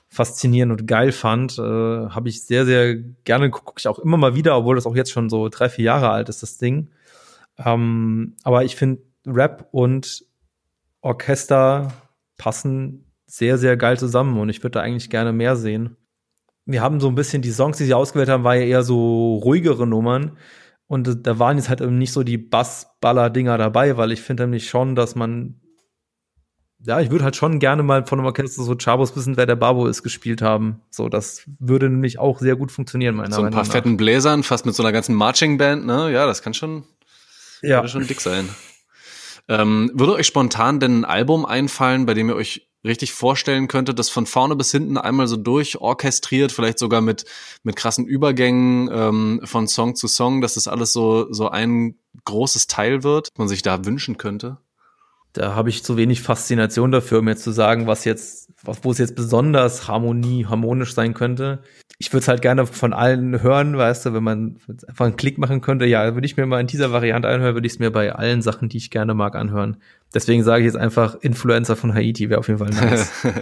faszinierend und geil fand. Äh, Habe ich sehr, sehr gerne, gucke ich auch immer mal wieder, obwohl das auch jetzt schon so drei, vier Jahre alt ist, das Ding. Ähm, aber ich finde, Rap und Orchester passen sehr, sehr geil zusammen und ich würde da eigentlich gerne mehr sehen. Wir haben so ein bisschen die Songs, die sie ausgewählt haben, war ja eher so ruhigere Nummern. Und da waren jetzt halt eben nicht so die Bass-Baller-Dinger dabei, weil ich finde nämlich schon, dass man ja, ich würde halt schon gerne mal von einem Orchester so Chabos wissen, wer der Babo ist, gespielt haben. So, das würde nämlich auch sehr gut funktionieren, meiner Meinung nach. So ein paar fetten Bläsern, fast mit so einer ganzen Marching-Band, ne? Ja, das kann schon, ja. Schon dick sein. Ähm, würde euch spontan denn ein Album einfallen, bei dem ihr euch richtig vorstellen könntet, das von vorne bis hinten einmal so durchorchestriert, vielleicht sogar mit, mit krassen Übergängen ähm, von Song zu Song, dass das alles so, so ein großes Teil wird, man sich da wünschen könnte? Da habe ich zu wenig Faszination dafür, um jetzt zu sagen, was jetzt, was, wo es jetzt besonders Harmonie, harmonisch sein könnte ich würde es halt gerne von allen hören, weißt du, wenn man einfach einen Klick machen könnte, ja, würde ich mir mal in dieser Variante anhören, würde ich es mir bei allen Sachen, die ich gerne mag, anhören. Deswegen sage ich jetzt einfach, Influencer von Haiti wäre auf jeden Fall nice. *laughs*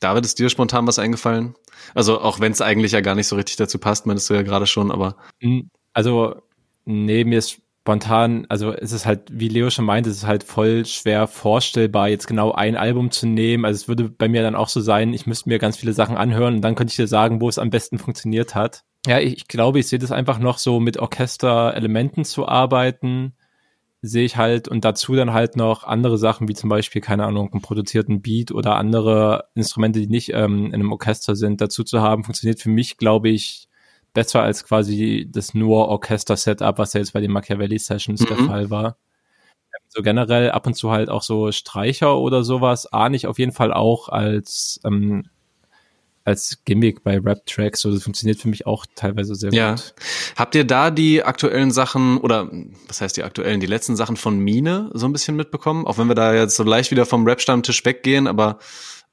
David, ist dir spontan was eingefallen? Also auch wenn es eigentlich ja gar nicht so richtig dazu passt, meinst du ja gerade schon, aber. Hm, also, nee, mir ist spontan, also es ist halt, wie Leo schon meinte, es ist halt voll schwer vorstellbar, jetzt genau ein Album zu nehmen. Also es würde bei mir dann auch so sein, ich müsste mir ganz viele Sachen anhören und dann könnte ich dir sagen, wo es am besten funktioniert hat. Ja, ich, ich glaube, ich sehe das einfach noch so mit Orchesterelementen zu arbeiten, sehe ich halt und dazu dann halt noch andere Sachen wie zum Beispiel, keine Ahnung, einen produzierten Beat oder andere Instrumente, die nicht ähm, in einem Orchester sind, dazu zu haben, funktioniert für mich, glaube ich, besser als quasi das nur Orchester-Setup, was ja jetzt bei den Machiavelli-Sessions mhm. der Fall war. So generell ab und zu halt auch so Streicher oder sowas, ahne ich auf jeden Fall auch als ähm, als Gimmick bei Rap-Tracks. So, das funktioniert für mich auch teilweise sehr ja. gut. Habt ihr da die aktuellen Sachen oder was heißt die aktuellen, die letzten Sachen von Mine so ein bisschen mitbekommen? Auch wenn wir da jetzt so leicht wieder vom Rap-Stammtisch weggehen, aber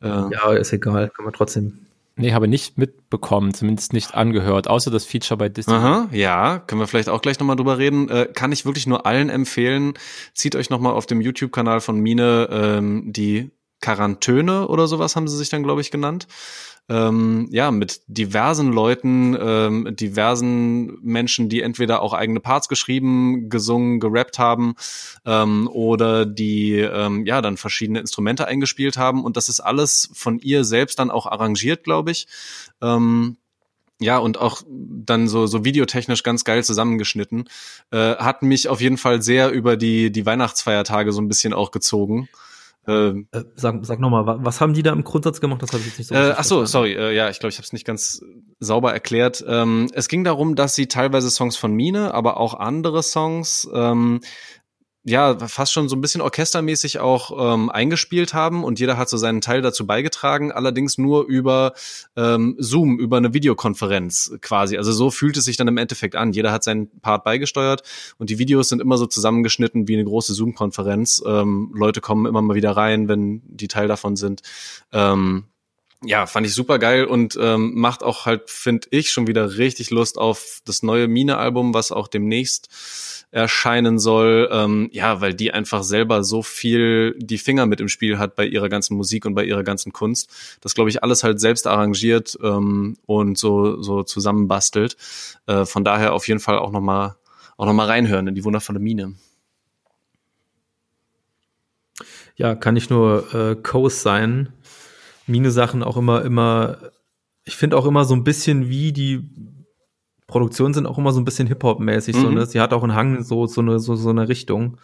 äh Ja, ist egal, kann man trotzdem. Nee, habe nicht mitbekommen, zumindest nicht angehört, außer das Feature bei Disney. Aha, ja, können wir vielleicht auch gleich nochmal drüber reden. Äh, kann ich wirklich nur allen empfehlen. Zieht euch nochmal auf dem YouTube-Kanal von Mine ähm, die Quarantäne oder sowas haben sie sich dann, glaube ich, genannt ähm, ja, mit diversen Leuten, ähm, diversen Menschen, die entweder auch eigene Parts geschrieben, gesungen, gerappt haben ähm, oder die ähm, ja dann verschiedene Instrumente eingespielt haben. Und das ist alles von ihr selbst dann auch arrangiert, glaube ich. Ähm, ja, und auch dann so, so videotechnisch ganz geil zusammengeschnitten. Äh, hat mich auf jeden Fall sehr über die, die Weihnachtsfeiertage so ein bisschen auch gezogen. Ähm, äh, sag sag nochmal, was haben die da im Grundsatz gemacht? Das habe ich jetzt nicht so. Äh, ach so, sorry, äh, ja, ich glaube, ich habe es nicht ganz sauber erklärt. Ähm, es ging darum, dass sie teilweise Songs von Mine, aber auch andere Songs ähm, ja fast schon so ein bisschen orchestermäßig auch ähm, eingespielt haben und jeder hat so seinen Teil dazu beigetragen, allerdings nur über ähm, Zoom, über eine Videokonferenz quasi. Also so fühlt es sich dann im Endeffekt an. Jeder hat seinen Part beigesteuert und die Videos sind immer so zusammengeschnitten wie eine große Zoom-Konferenz. Ähm, Leute kommen immer mal wieder rein, wenn die Teil davon sind. Ähm, ja, fand ich super geil und ähm, macht auch halt, finde ich, schon wieder richtig Lust auf das neue Mine-Album, was auch demnächst erscheinen soll. Ähm, ja, weil die einfach selber so viel die Finger mit im Spiel hat bei ihrer ganzen Musik und bei ihrer ganzen Kunst. Das glaube ich alles halt selbst arrangiert ähm, und so so zusammenbastelt. Äh, von daher auf jeden Fall auch noch mal auch noch reinhören in die wundervolle Mine. Ja, kann ich nur äh, Coast sein. Mine-Sachen auch immer, immer, ich finde auch immer so ein bisschen wie die Produktionen sind auch immer so ein bisschen Hip-Hop-mäßig, mhm. so, ne? Sie hat auch einen Hang, so, so eine, so, so eine Richtung.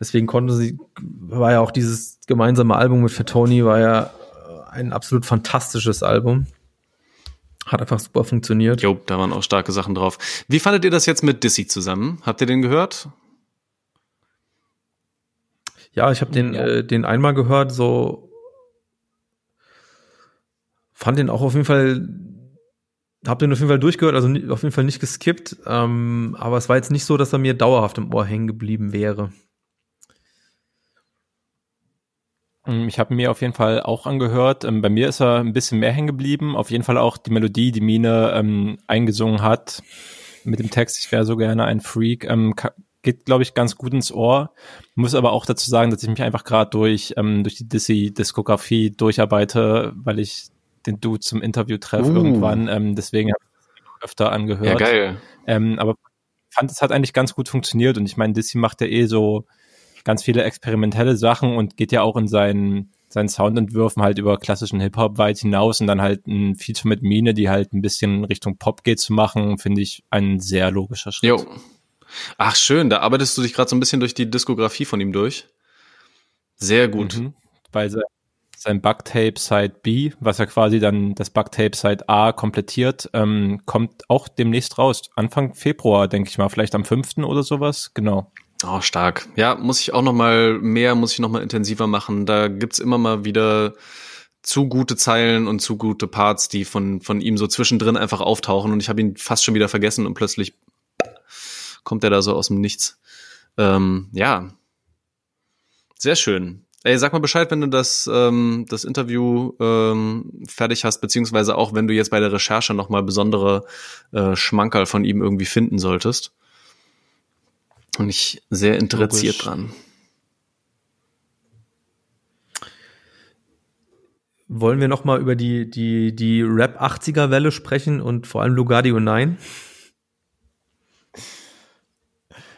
Deswegen konnte sie, war ja auch dieses gemeinsame Album mit Fatoni, war ja ein absolut fantastisches Album. Hat einfach super funktioniert. Jo, da waren auch starke Sachen drauf. Wie fandet ihr das jetzt mit Dissy zusammen? Habt ihr den gehört? Ja, ich habe den, ja. äh, den einmal gehört, so fand den auch auf jeden Fall hab den auf jeden Fall durchgehört, also auf jeden Fall nicht geskippt, ähm, aber es war jetzt nicht so, dass er mir dauerhaft im Ohr hängen geblieben wäre. Ähm, ich habe mir auf jeden Fall auch angehört. Ähm, bei mir ist er ein bisschen mehr hängen geblieben. Auf jeden Fall auch die Melodie, die Mine ähm, eingesungen hat mit dem Text. Ich wäre so gerne ein Freak. Ähm, geht, glaube ich, ganz gut ins Ohr. Muss aber auch dazu sagen, dass ich mich einfach gerade durch ähm, durch die Dizzy-Diskografie durcharbeite, weil ich den Dude zum Interview treffe uh. irgendwann. Ähm, deswegen habe ich es öfter angehört. Ja, geil. Ähm, aber fand, es hat eigentlich ganz gut funktioniert und ich meine, Dizzy macht ja eh so ganz viele experimentelle Sachen und geht ja auch in seinen, seinen Soundentwürfen halt über klassischen Hip-Hop weit hinaus und dann halt ein Feature mit Mine, die halt ein bisschen Richtung Pop geht zu machen, finde ich ein sehr logischer Schritt. Jo. Ach schön, da arbeitest du dich gerade so ein bisschen durch die Diskografie von ihm durch. Sehr gut. Mhm. Bei, sein Bugtape Side B, was ja quasi dann das Bugtape Side A komplettiert, ähm, kommt auch demnächst raus. Anfang Februar, denke ich mal, vielleicht am 5. oder sowas, genau. Oh, stark. Ja, muss ich auch noch mal mehr, muss ich noch mal intensiver machen. Da gibt's immer mal wieder zu gute Zeilen und zu gute Parts, die von, von ihm so zwischendrin einfach auftauchen und ich habe ihn fast schon wieder vergessen und plötzlich kommt er da so aus dem Nichts. Ähm, ja, sehr schön. Ey, sag mal Bescheid, wenn du das, ähm, das Interview ähm, fertig hast, beziehungsweise auch wenn du jetzt bei der Recherche nochmal besondere äh, Schmankerl von ihm irgendwie finden solltest. Und ich sehr interessiert Logisch. dran. Wollen wir nochmal über die, die, die Rap 80er Welle sprechen und vor allem Lugardio 9?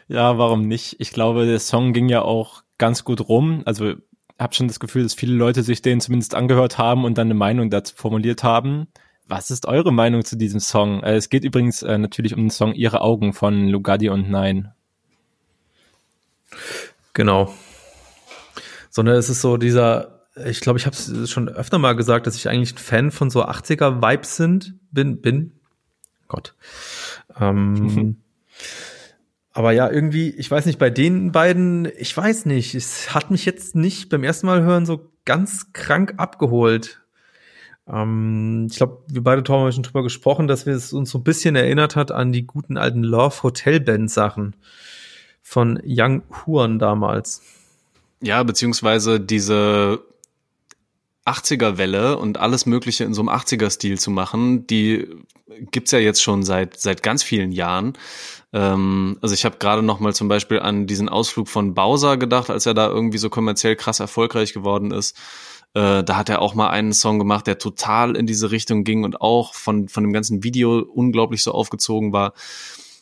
Ja, warum nicht? Ich glaube, der Song ging ja auch ganz gut rum. Also habe schon das Gefühl, dass viele Leute sich den zumindest angehört haben und dann eine Meinung dazu formuliert haben. Was ist eure Meinung zu diesem Song? Äh, es geht übrigens äh, natürlich um den Song Ihre Augen von Lugadi und Nein. Genau. Sondern es ist so dieser, ich glaube, ich habe es schon öfter mal gesagt, dass ich eigentlich ein Fan von so 80er-Vibes sind, bin, bin. Gott. Ähm, *laughs* aber ja, irgendwie, ich weiß nicht, bei den beiden, ich weiß nicht, es hat mich jetzt nicht beim ersten Mal hören so ganz krank abgeholt. Ähm, ich glaube, wir beide Tom haben schon drüber gesprochen, dass wir es uns so ein bisschen erinnert hat an die guten alten Love Hotel Band Sachen von Young Huan damals. Ja, beziehungsweise diese 80er-Welle und alles Mögliche in so einem 80er-Stil zu machen, die gibt's ja jetzt schon seit, seit ganz vielen Jahren. Ähm, also ich habe gerade noch mal zum Beispiel an diesen Ausflug von Bowser gedacht, als er da irgendwie so kommerziell krass erfolgreich geworden ist. Äh, da hat er auch mal einen Song gemacht, der total in diese Richtung ging und auch von, von dem ganzen Video unglaublich so aufgezogen war.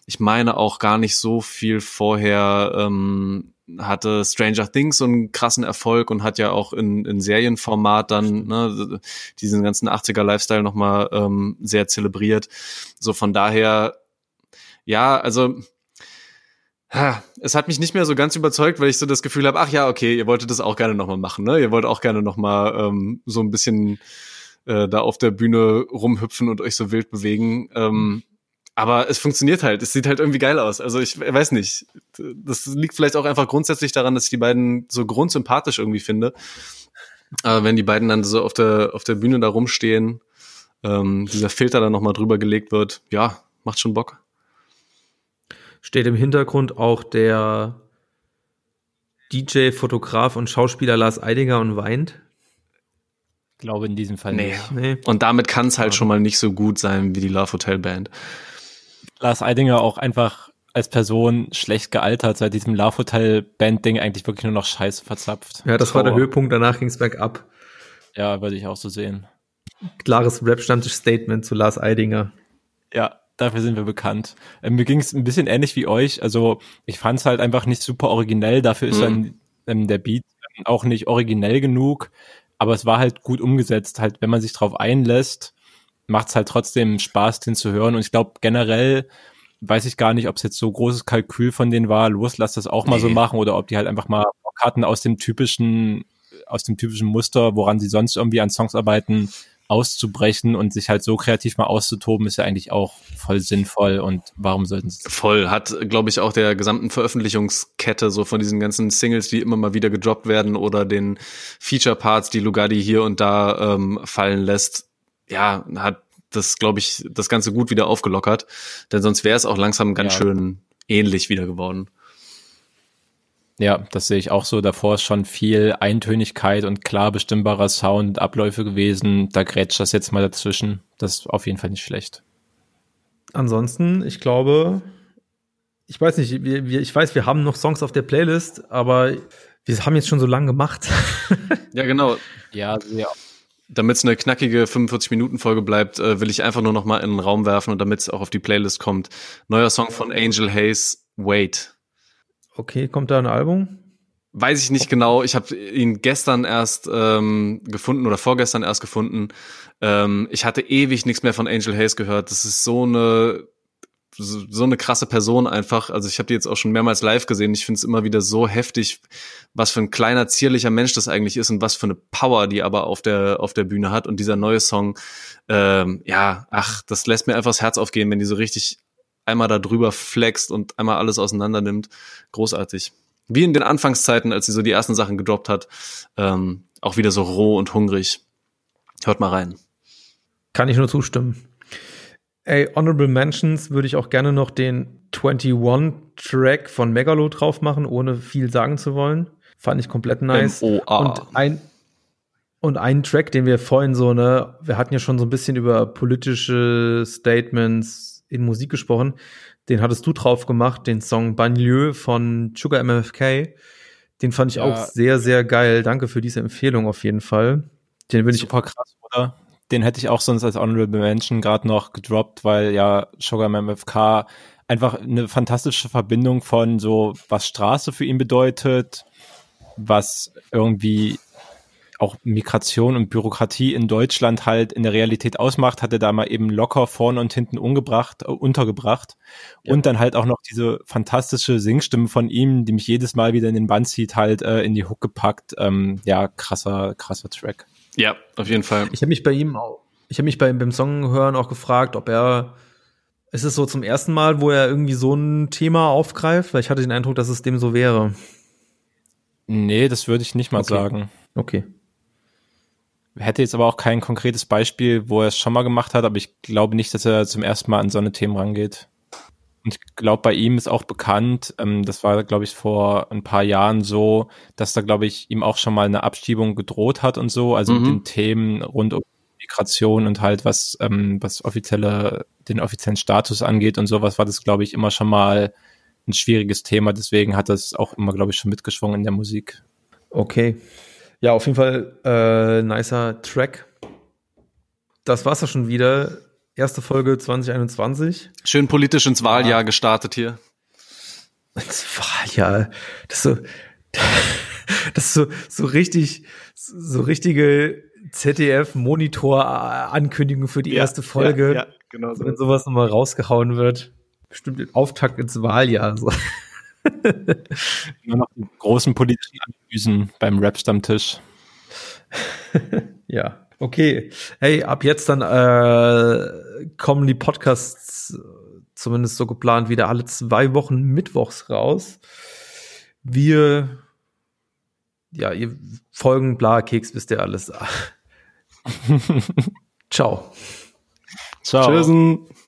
Ich meine auch gar nicht so viel vorher ähm, hatte Stranger Things so einen krassen Erfolg und hat ja auch in, in Serienformat dann ne, diesen ganzen 80er Lifestyle nochmal ähm, sehr zelebriert. So von daher, ja, also es hat mich nicht mehr so ganz überzeugt, weil ich so das Gefühl habe, ach ja, okay, ihr wolltet das auch gerne nochmal machen, ne? Ihr wollt auch gerne nochmal ähm, so ein bisschen äh, da auf der Bühne rumhüpfen und euch so wild bewegen. Ähm, aber es funktioniert halt. Es sieht halt irgendwie geil aus. Also ich weiß nicht. Das liegt vielleicht auch einfach grundsätzlich daran, dass ich die beiden so grundsympathisch irgendwie finde. Aber wenn die beiden dann so auf der, auf der Bühne da rumstehen, ähm, dieser Filter dann nochmal drüber gelegt wird, ja, macht schon Bock. Steht im Hintergrund auch der DJ, Fotograf und Schauspieler Lars Eidinger und weint? Ich glaube in diesem Fall nee. nicht. Nee. Und damit kann es halt schon mal nicht so gut sein wie die Love Hotel Band. Lars Eidinger auch einfach als Person schlecht gealtert, seit diesem Love Hotel Band Ding eigentlich wirklich nur noch Scheiße verzapft. Ja, das Trauer. war der Höhepunkt, danach ging es bergab. Ja, würde ich auch so sehen. Klares Rap-Statement zu Lars Eidinger. Ja, dafür sind wir bekannt. Ähm, mir ging es ein bisschen ähnlich wie euch. Also ich fand es halt einfach nicht super originell. Dafür ist mhm. dann ähm, der Beat auch nicht originell genug. Aber es war halt gut umgesetzt. Halt, wenn man sich drauf einlässt, macht es halt trotzdem Spaß, den zu hören. Und ich glaube, generell weiß ich gar nicht, ob es jetzt so großes Kalkül von denen war, los, lass das auch mal nee. so machen, oder ob die halt einfach mal Karten aus dem typischen, aus dem typischen Muster, woran sie sonst irgendwie an Songs arbeiten, auszubrechen und sich halt so kreativ mal auszutoben, ist ja eigentlich auch voll sinnvoll und warum sollten sie Voll, hat, glaube ich, auch der gesamten Veröffentlichungskette so von diesen ganzen Singles, die immer mal wieder gedroppt werden oder den Feature-Parts, die Lugardi hier und da ähm, fallen lässt, ja, hat das, glaube ich, das Ganze gut wieder aufgelockert. Denn sonst wäre es auch langsam ganz ja. schön ähnlich wieder geworden. Ja, das sehe ich auch so. Davor ist schon viel Eintönigkeit und klar bestimmbarer Sound, Abläufe gewesen. Da grätscht das jetzt mal dazwischen. Das ist auf jeden Fall nicht schlecht. Ansonsten, ich glaube, ich weiß nicht, wir, wir, ich weiß, wir haben noch Songs auf der Playlist, aber wir haben jetzt schon so lange gemacht. ja, genau. Ja, sehr damit es eine knackige 45-Minuten-Folge bleibt, äh, will ich einfach nur noch mal in den Raum werfen und damit es auch auf die Playlist kommt. Neuer Song von Angel Hayes, Wait. Okay, kommt da ein Album? Weiß ich nicht genau. Ich habe ihn gestern erst ähm, gefunden oder vorgestern erst gefunden. Ähm, ich hatte ewig nichts mehr von Angel Hayes gehört. Das ist so eine so eine krasse Person einfach. Also ich habe die jetzt auch schon mehrmals live gesehen. Ich finde es immer wieder so heftig, was für ein kleiner zierlicher Mensch das eigentlich ist und was für eine Power die aber auf der auf der Bühne hat. Und dieser neue Song, ähm, ja, ach, das lässt mir einfach das Herz aufgehen, wenn die so richtig einmal da drüber flext und einmal alles auseinander nimmt. Großartig. Wie in den Anfangszeiten, als sie so die ersten Sachen gedroppt hat, ähm, auch wieder so roh und hungrig. Hört mal rein. Kann ich nur zustimmen. Ey, Honorable Mentions würde ich auch gerne noch den 21-Track von Megalo drauf machen, ohne viel sagen zu wollen. Fand ich komplett nice. M-O-A. Und ein, und ein Track, den wir vorhin so, ne, wir hatten ja schon so ein bisschen über politische Statements in Musik gesprochen. Den hattest du drauf gemacht, den Song Banlieue von Sugar MFK. Den fand ich ja. auch sehr, sehr geil. Danke für diese Empfehlung auf jeden Fall. Den will ich. Super krass, oder? Den hätte ich auch sonst als Honorable Mention gerade noch gedroppt, weil ja Sugar MFK einfach eine fantastische Verbindung von so, was Straße für ihn bedeutet, was irgendwie auch Migration und Bürokratie in Deutschland halt in der Realität ausmacht, hat er da mal eben locker vorne und hinten umgebracht, äh, untergebracht. Ja. Und dann halt auch noch diese fantastische Singstimme von ihm, die mich jedes Mal wieder in den Band zieht, halt äh, in die Hook gepackt. Ähm, ja, krasser, krasser Track. Ja, auf jeden Fall. Ich habe mich bei ihm auch, ich habe mich bei, beim Song hören auch gefragt, ob er ist es so zum ersten Mal, wo er irgendwie so ein Thema aufgreift? Weil ich hatte den Eindruck, dass es dem so wäre. Nee, das würde ich nicht mal okay. sagen. Okay. Hätte jetzt aber auch kein konkretes Beispiel, wo er es schon mal gemacht hat, aber ich glaube nicht, dass er zum ersten Mal an so eine Themen rangeht. Und ich glaube, bei ihm ist auch bekannt, ähm, das war, glaube ich, vor ein paar Jahren so, dass da, glaube ich, ihm auch schon mal eine Abschiebung gedroht hat und so, also mhm. mit den Themen rund um Migration und halt was, ähm, was offizielle, den offiziellen Status angeht und sowas, war das, glaube ich, immer schon mal ein schwieriges Thema. Deswegen hat das auch immer, glaube ich, schon mitgeschwungen in der Musik. Okay. Ja, auf jeden Fall äh, nicer Track. Das war's ja schon wieder. Erste Folge 2021. Schön politisch ins Wahljahr ja. gestartet hier. Ins Wahljahr. Das ist so, *laughs* das ist so, so richtig, so richtige ZDF-Monitor-Ankündigung für die ja, erste Folge. Ja, ja, genau so. Wenn sowas nochmal rausgehauen wird. Bestimmt den Auftakt ins Wahljahr. So. *laughs* Nur noch die großen politischen Analysen beim Rap-Stammtisch. *laughs* ja, okay. Hey, ab jetzt dann äh, kommen die Podcasts zumindest so geplant wieder alle zwei Wochen mittwochs raus. Wir, ja, ihr Folgen, bla, Keks, wisst ihr alles. *laughs* Ciao. Ciao. Tschüss.